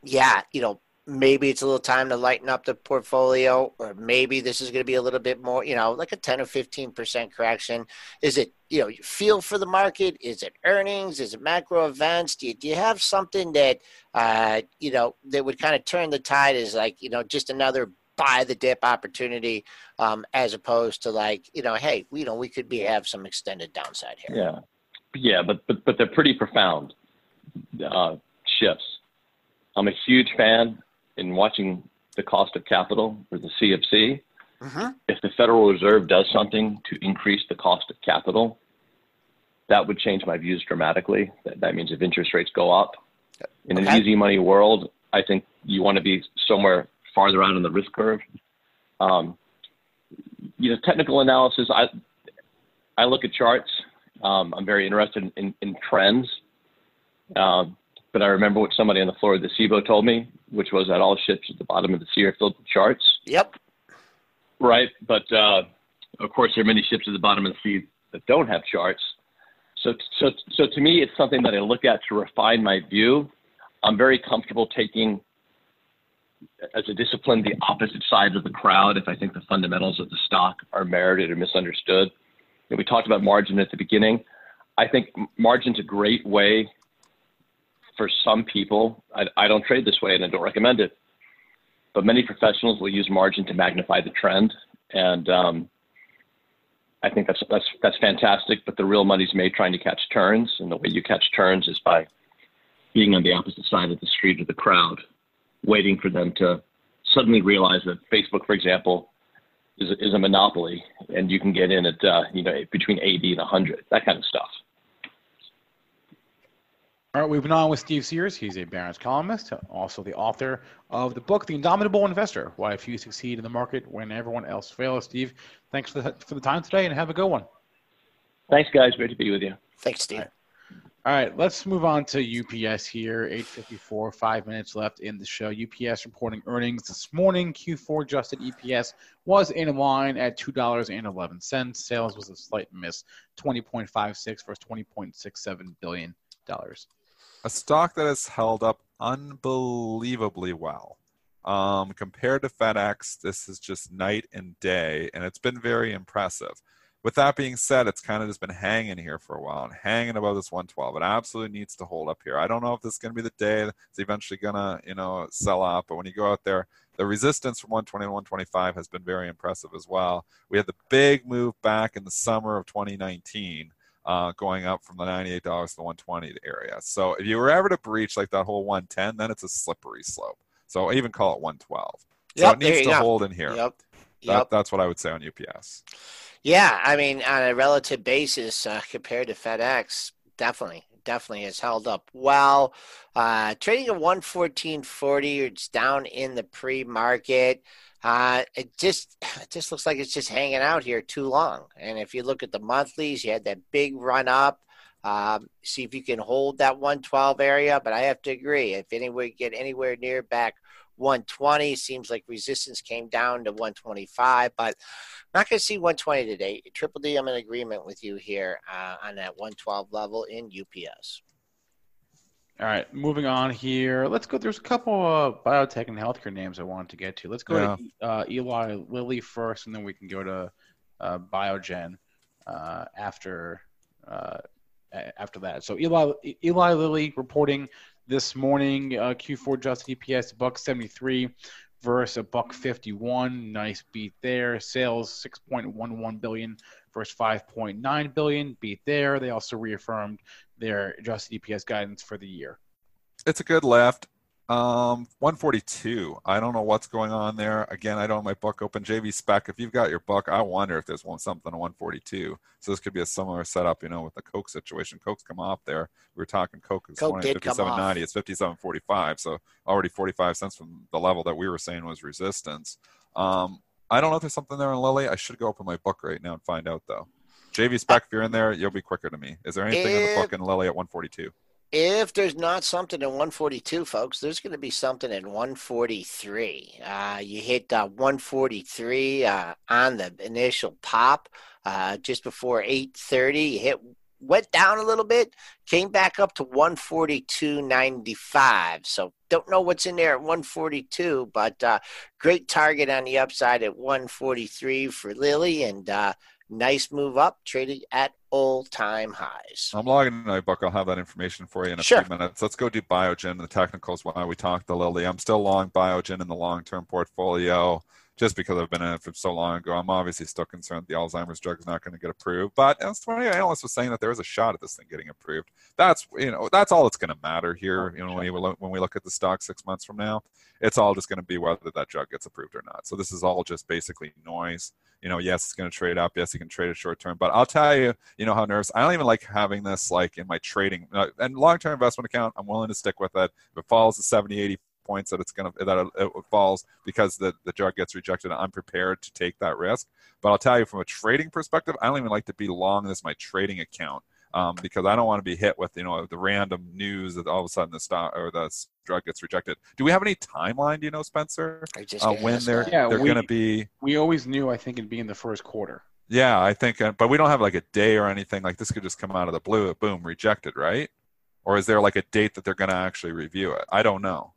yeah, you know, maybe it's a little time to lighten up the portfolio, or maybe this is going to be a little bit more, you know, like a 10 or 15% correction. Is it, you know, feel for the market? Is it earnings? Is it macro events? Do you, do you have something that, uh, you know, that would kind of turn the tide as like, you know, just another buy the dip opportunity um, as opposed to like, you know, hey, we, you know, we could be have some extended downside here. Yeah. Yeah, but, but, but they're pretty profound uh, shifts. I'm a huge fan in watching the cost of capital or the CFC, mm-hmm. if the Federal Reserve does something to increase the cost of capital, that would change my views dramatically. That, that means if interest rates go up, in Okay. an easy money world, I think you want to be somewhere farther out on the risk curve. Um, you know, technical analysis. I I look at charts. Um, I'm very interested in, in, in trends. Um, but I remember what somebody on the floor of the CBOE told me, which was that all ships at the bottom of the sea are filled with charts. Yep. Right. But uh, of course, there are many ships at the bottom of the sea that don't have charts. So, so, so to me, it's something that I look at to refine my view. I'm very comfortable taking, as a discipline, the opposite side of the crowd if I think the fundamentals of the stock are merited or misunderstood. And we talked about margin at the beginning. I think margin's a great way for some people. I, I don't trade this way and I don't recommend it but many professionals will use margin to magnify the trend, and um, I think that's that's that's fantastic. But the real money's made trying to catch turns, and the way you catch turns is by being on the opposite side of the street of the crowd, waiting for them to suddenly realize that Facebook, for example, is is a monopoly, and you can get in at uh, you know between 80 and 100, that kind of stuff. All right, we've been on with Steve Sears. He's a Barron's columnist, also the author of the book, The Indomitable Investor Why a Few Succeed in the Market When Everyone Else Fails. Steve, thanks for the, for the time today and have a good one. Thanks, guys. Great to be with you. Thanks, Steve. All right, let's move on to UPS here. 854, five minutes left in the show. UPS reporting earnings this morning. Q4 adjusted EPS was in line at $2.11. Sales was a slight miss, 20.56 versus 20.67 billion dollars. A stock that has held up unbelievably well. Um, compared to FedEx, this is just night and day, and it's been very impressive. With that being said, it's kind of just been hanging here for a while and hanging above this 112. It absolutely needs to hold up here. I don't know if this is going to be the day it's eventually going to, you know, sell off. But when you go out there, the resistance from 120 to 125 has been very impressive as well. We had the big move back in the summer of 2019 uh, going up from the $98 to the 120 area. So if you were ever to breach like that whole 110, then it's a slippery slope. So I even call it 112. So Yep, it needs to hold in here. Yep. That, Yep. That's what I would say on UPS. Yeah, I mean, on a relative basis uh, compared to FedEx, definitely, definitely has held up well. Uh, trading at one fourteen forty, it's down in the pre-market. Uh, it just, it just looks like it's just hanging out here too long. And if you look at the monthlies, you had that big run up. Um, see if you can hold that 112 area. But I have to agree, if anywhere get anywhere near back 120, seems like resistance came down to 125. But I'm not going to see 120 today. Triple D, I'm in agreement with you here uh, on that 112 level in UPS. All right, moving on here. Let's go. There's a couple of biotech and healthcare names I wanted to get to. Let's go to uh, Eli Lilly first, and then we can go to uh, Biogen uh, after uh, after that. So Eli Eli Lilly reporting this morning uh, Q4 adjusted EPS buck 73 versus a buck 51. Nice beat there. Sales 6.11 billion versus 5.9 billion. Beat there. They also reaffirmed their adjusted EPS guidance for the year. It's a good left. Um, 142. I don't know what's going on there. Again, I don't have my book open. JV spec. If you've got your book, I wonder if there's one something on 142. So this could be a similar setup, you know, with the Coke situation. Coke's come off there. We were talking Coke is Coke 57.90. It's 57.45. So already 45 cents from the level that we were saying was resistance. Um, I don't know if there's something there in Lilly. I should go open my book right now and find out though. JV spec, if you're in there, you'll be quicker to me. Is there anything in the book in Lilly at 142? If there's not something in 142, folks, there's going to be something in 143. Uh, you hit uh, 143 uh, on the initial pop uh, just before 8:30. You hit went down a little bit, came back up to 142.95. So don't know what's in there at 142, but uh, great target on the upside at 143 for Lilly and uh, nice move up, traded at all time highs. I'm logging in my book. I'll have that information for you in a Sure. few minutes. Let's go do Biogen. And the technicals why we talked to Lilly. I'm still long Biogen in the long term portfolio just because I've been in it for so long ago. I'm obviously still concerned the Alzheimer's drug is not going to get approved. But as one of the analysts was saying that there is a shot at this thing getting approved. That's you know that's all that's going to matter here. You know when, you when we look at the stock six months from now, it's all just going to be whether that drug gets approved or not. So this is all just basically noise. You know, yes, it's going to trade up. Yes, you can trade it short term. But I'll tell you, you know how nervous. I don't even like having this like in my trading uh, and long term investment account. I'm willing to stick with it. If it falls to 70, 80 points that it's going to that it falls because the the drug gets rejected, I'm prepared to take that risk. But I'll tell you from a trading perspective, I don't even like to be long this my trading account um, because I don't want to be hit with you know the random news that all of a sudden the stock or the drug gets rejected. Do we have any timeline? Do you know, Spencer? Uh, when they're that. Yeah, they're going to be We always knew, I think, it'd be in the first quarter. yeah, I think, uh, but we don't have like a day or anything. Like this could just come out of the blue, boom, rejected, right? Or is there like a date that they're going to actually review it? I don't know.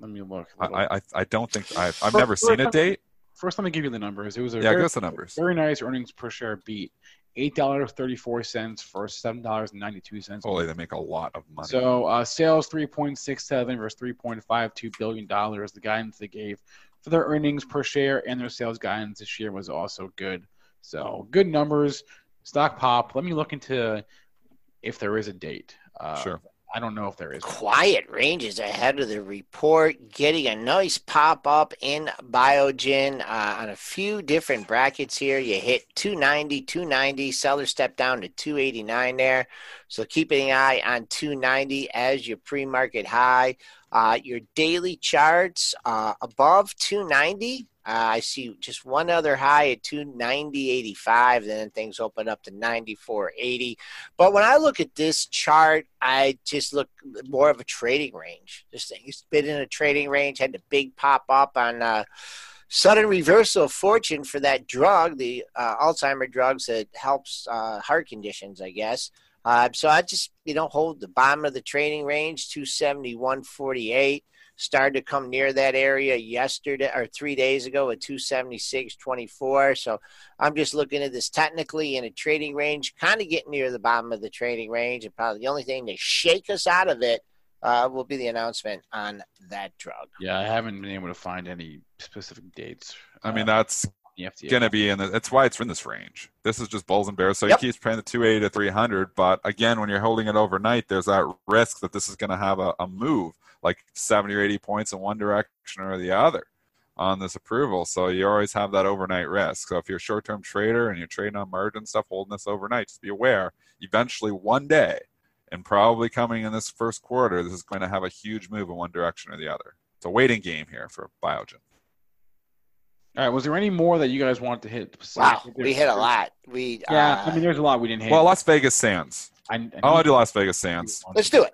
Let me look. I I, I don't think I've, I've never seen a date. First, let me give you the numbers. It was a Yeah, very, give us the numbers. very nice earnings per share beat. Eight dollars thirty four cents for seven dollars and ninety two cents. Holy, they make a lot of money. So uh, sales three point six seven versus three point five two billion dollars. The guidance they gave for their earnings per share and their sales guidance this year was also good. So good numbers. Stock pop. Let me look into if there is a date. Uh, Sure. I don't know if there is. quiet ranges ahead of the report, getting a nice pop up in Biogen uh, on a few different brackets here. You hit 290, 290, seller step down to 289 there. So keeping an eye on 290 as your pre market high. Uh, your daily charts uh, above 290. Uh, I see just one other high at 290.85, then things open up to 94.80. But when I look at this chart, I just look more of a trading range. This thing has been in a trading range, had the big pop up on uh, sudden reversal of fortune for that drug, the uh, Alzheimer drugs that helps uh, heart conditions, I guess. Uh, so I just, you know, hold the bottom of the trading range, 271.48. Started to come near that area yesterday or three days ago at 276.24. So I'm just looking at this technically in a trading range, kind of getting near the bottom of the trading range. And probably the only thing to shake us out of it uh, will be the announcement on that drug. Yeah, I haven't been able to find any specific dates. I mean, uh, that's on the FDA. Going to be in the, that's why it's in this range. This is just bulls and bears. So Yep. he keeps paying the 280 to 300. But again, when you're holding it overnight, there's that risk that this is going to have a, a move like 70 or 80 points in one direction or the other on this approval. So you always have that overnight risk. So if you're a short term trader and you're trading on margin stuff, holding this overnight, just be aware eventually one day and probably coming in this first quarter, this is going to have a huge move in one direction or the other. It's a waiting game here for Biogen. All right. Was there any more that you guys wanted to hit? Wow, we hit a lot. We Yeah, uh, I mean, there's a lot we didn't hit. Well, Las Vegas Sands. I, I I want to do Las Vegas Sands. let's do it.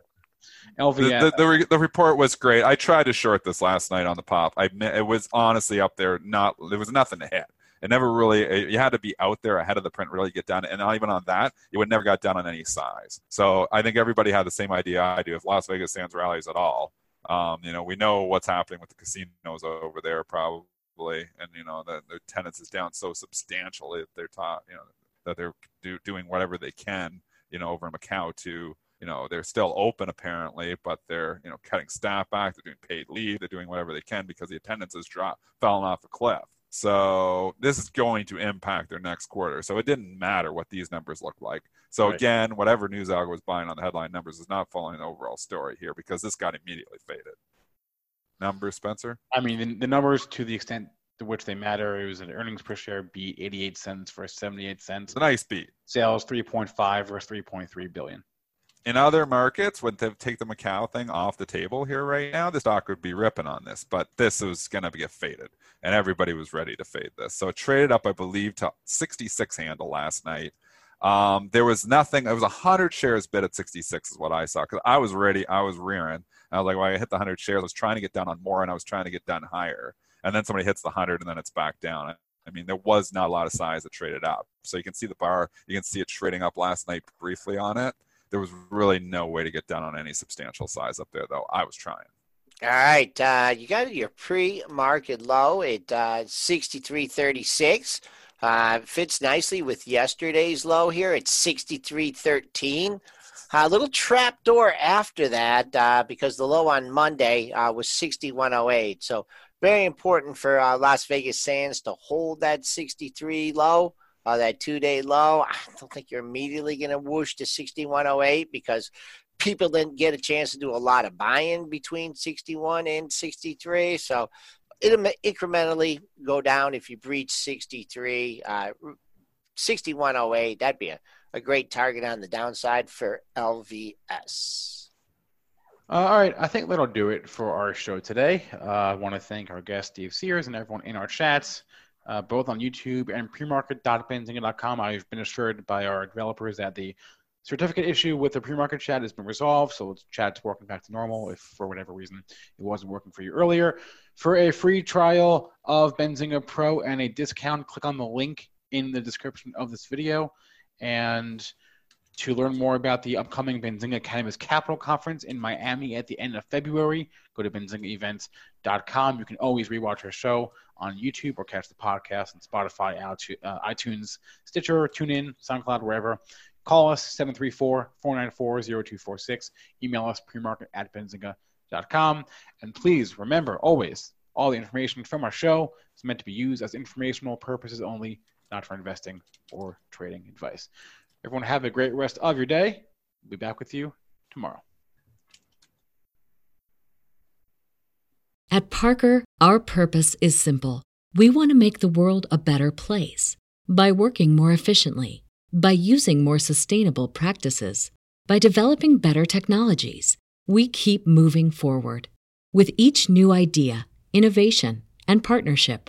The, LVS. the, the, re- the report was great. I tried to short this last night on the pop. I admit it was honestly up there. Not there was nothing to hit. It never really. it- you had to be out there ahead of the print really to get down. And not even on that, it would never got down on any size. So I think everybody had the same idea I do. If Las Vegas Sands rallies at all, um, you know, we know what's happening with the casinos over there probably, and you know the, their attendance is down so substantially that they're taught, you know, that they're do, doing whatever they can you know, over in Macau to you know they're still open apparently but they're you know cutting staff back they're doing paid leave they're doing whatever they can because the attendance has dropped fallen off a cliff. So this is going to impact their next quarter. So it didn't matter what these numbers look like. So right. again whatever news algo was buying on the headline numbers is not following the overall story here because this got immediately faded numbers spencer i mean the, the numbers to the extent to which they matter. It was an earnings per share beat 88 cents for 78 cents. It's a nice beat. Sales 3.5 versus 3.3 billion in other markets, would they take the Macau thing off the table here right now, the stock would be ripping on this. But this was going to get faded, and everybody was ready to fade this. So it traded up, I believe, to 66 handle last night. Um, there was nothing. It was 100 shares bid at 66 is what I saw because I was ready. I was rearing. I was like, well, I hit the 100 shares. I was trying to get down on more, and I was trying to get done higher. And then somebody hits the 100, and then it's back down. I mean, there was not a lot of size that traded up. So you can see the bar. You can see it trading up last night briefly on it there was really no way to get down on any substantial size up there, though. I was trying. All right, uh, you got your pre-market low at uh, 63.36. Uh, fits nicely with yesterday's low here at 63.13. A little trap door after that uh, because the low on Monday uh, was 61.08. So very important for uh, Las Vegas Sands to hold that 63 low uh, that two day low. I don't think you're immediately going to whoosh to 6108 because people didn't get a chance to do a lot of buying between 61 and 63. So it'll incrementally go down if you breach 63. Uh, 6108, that'd be a, a great target on the downside for LVS. Uh, all right, I think that'll do it for our show today. Uh, I want to thank our guest, Steve Sears, and everyone in our chats uh, both on YouTube and premarket.benzinga.com. I've been assured by our developers that the certificate issue with the pre-market chat has been resolved, so chat's working back to normal. If for whatever reason it wasn't working for you earlier, for a free trial of Benzinga Pro and a discount, click on the link in the description of this video. And to learn more about the upcoming Benzinga Cannabis Capital Conference in Miami at the end of February, go to benzingaevents.com. You can always rewatch our show on YouTube or catch the podcast on Spotify, uh, iTunes, Stitcher, TuneIn, SoundCloud, wherever. Call us 734-494-0246. Email us premarket at benzinga.com. And please remember always, all the information from our show is meant to be used as informational purposes only, not for investing or trading advice. Everyone have a great rest of your day. We'll be back with you tomorrow. At Parker, our purpose is simple. We want to make the world a better place by working more efficiently, by using more sustainable practices, by developing better technologies. We keep moving forward. With each new idea, innovation, and partnership,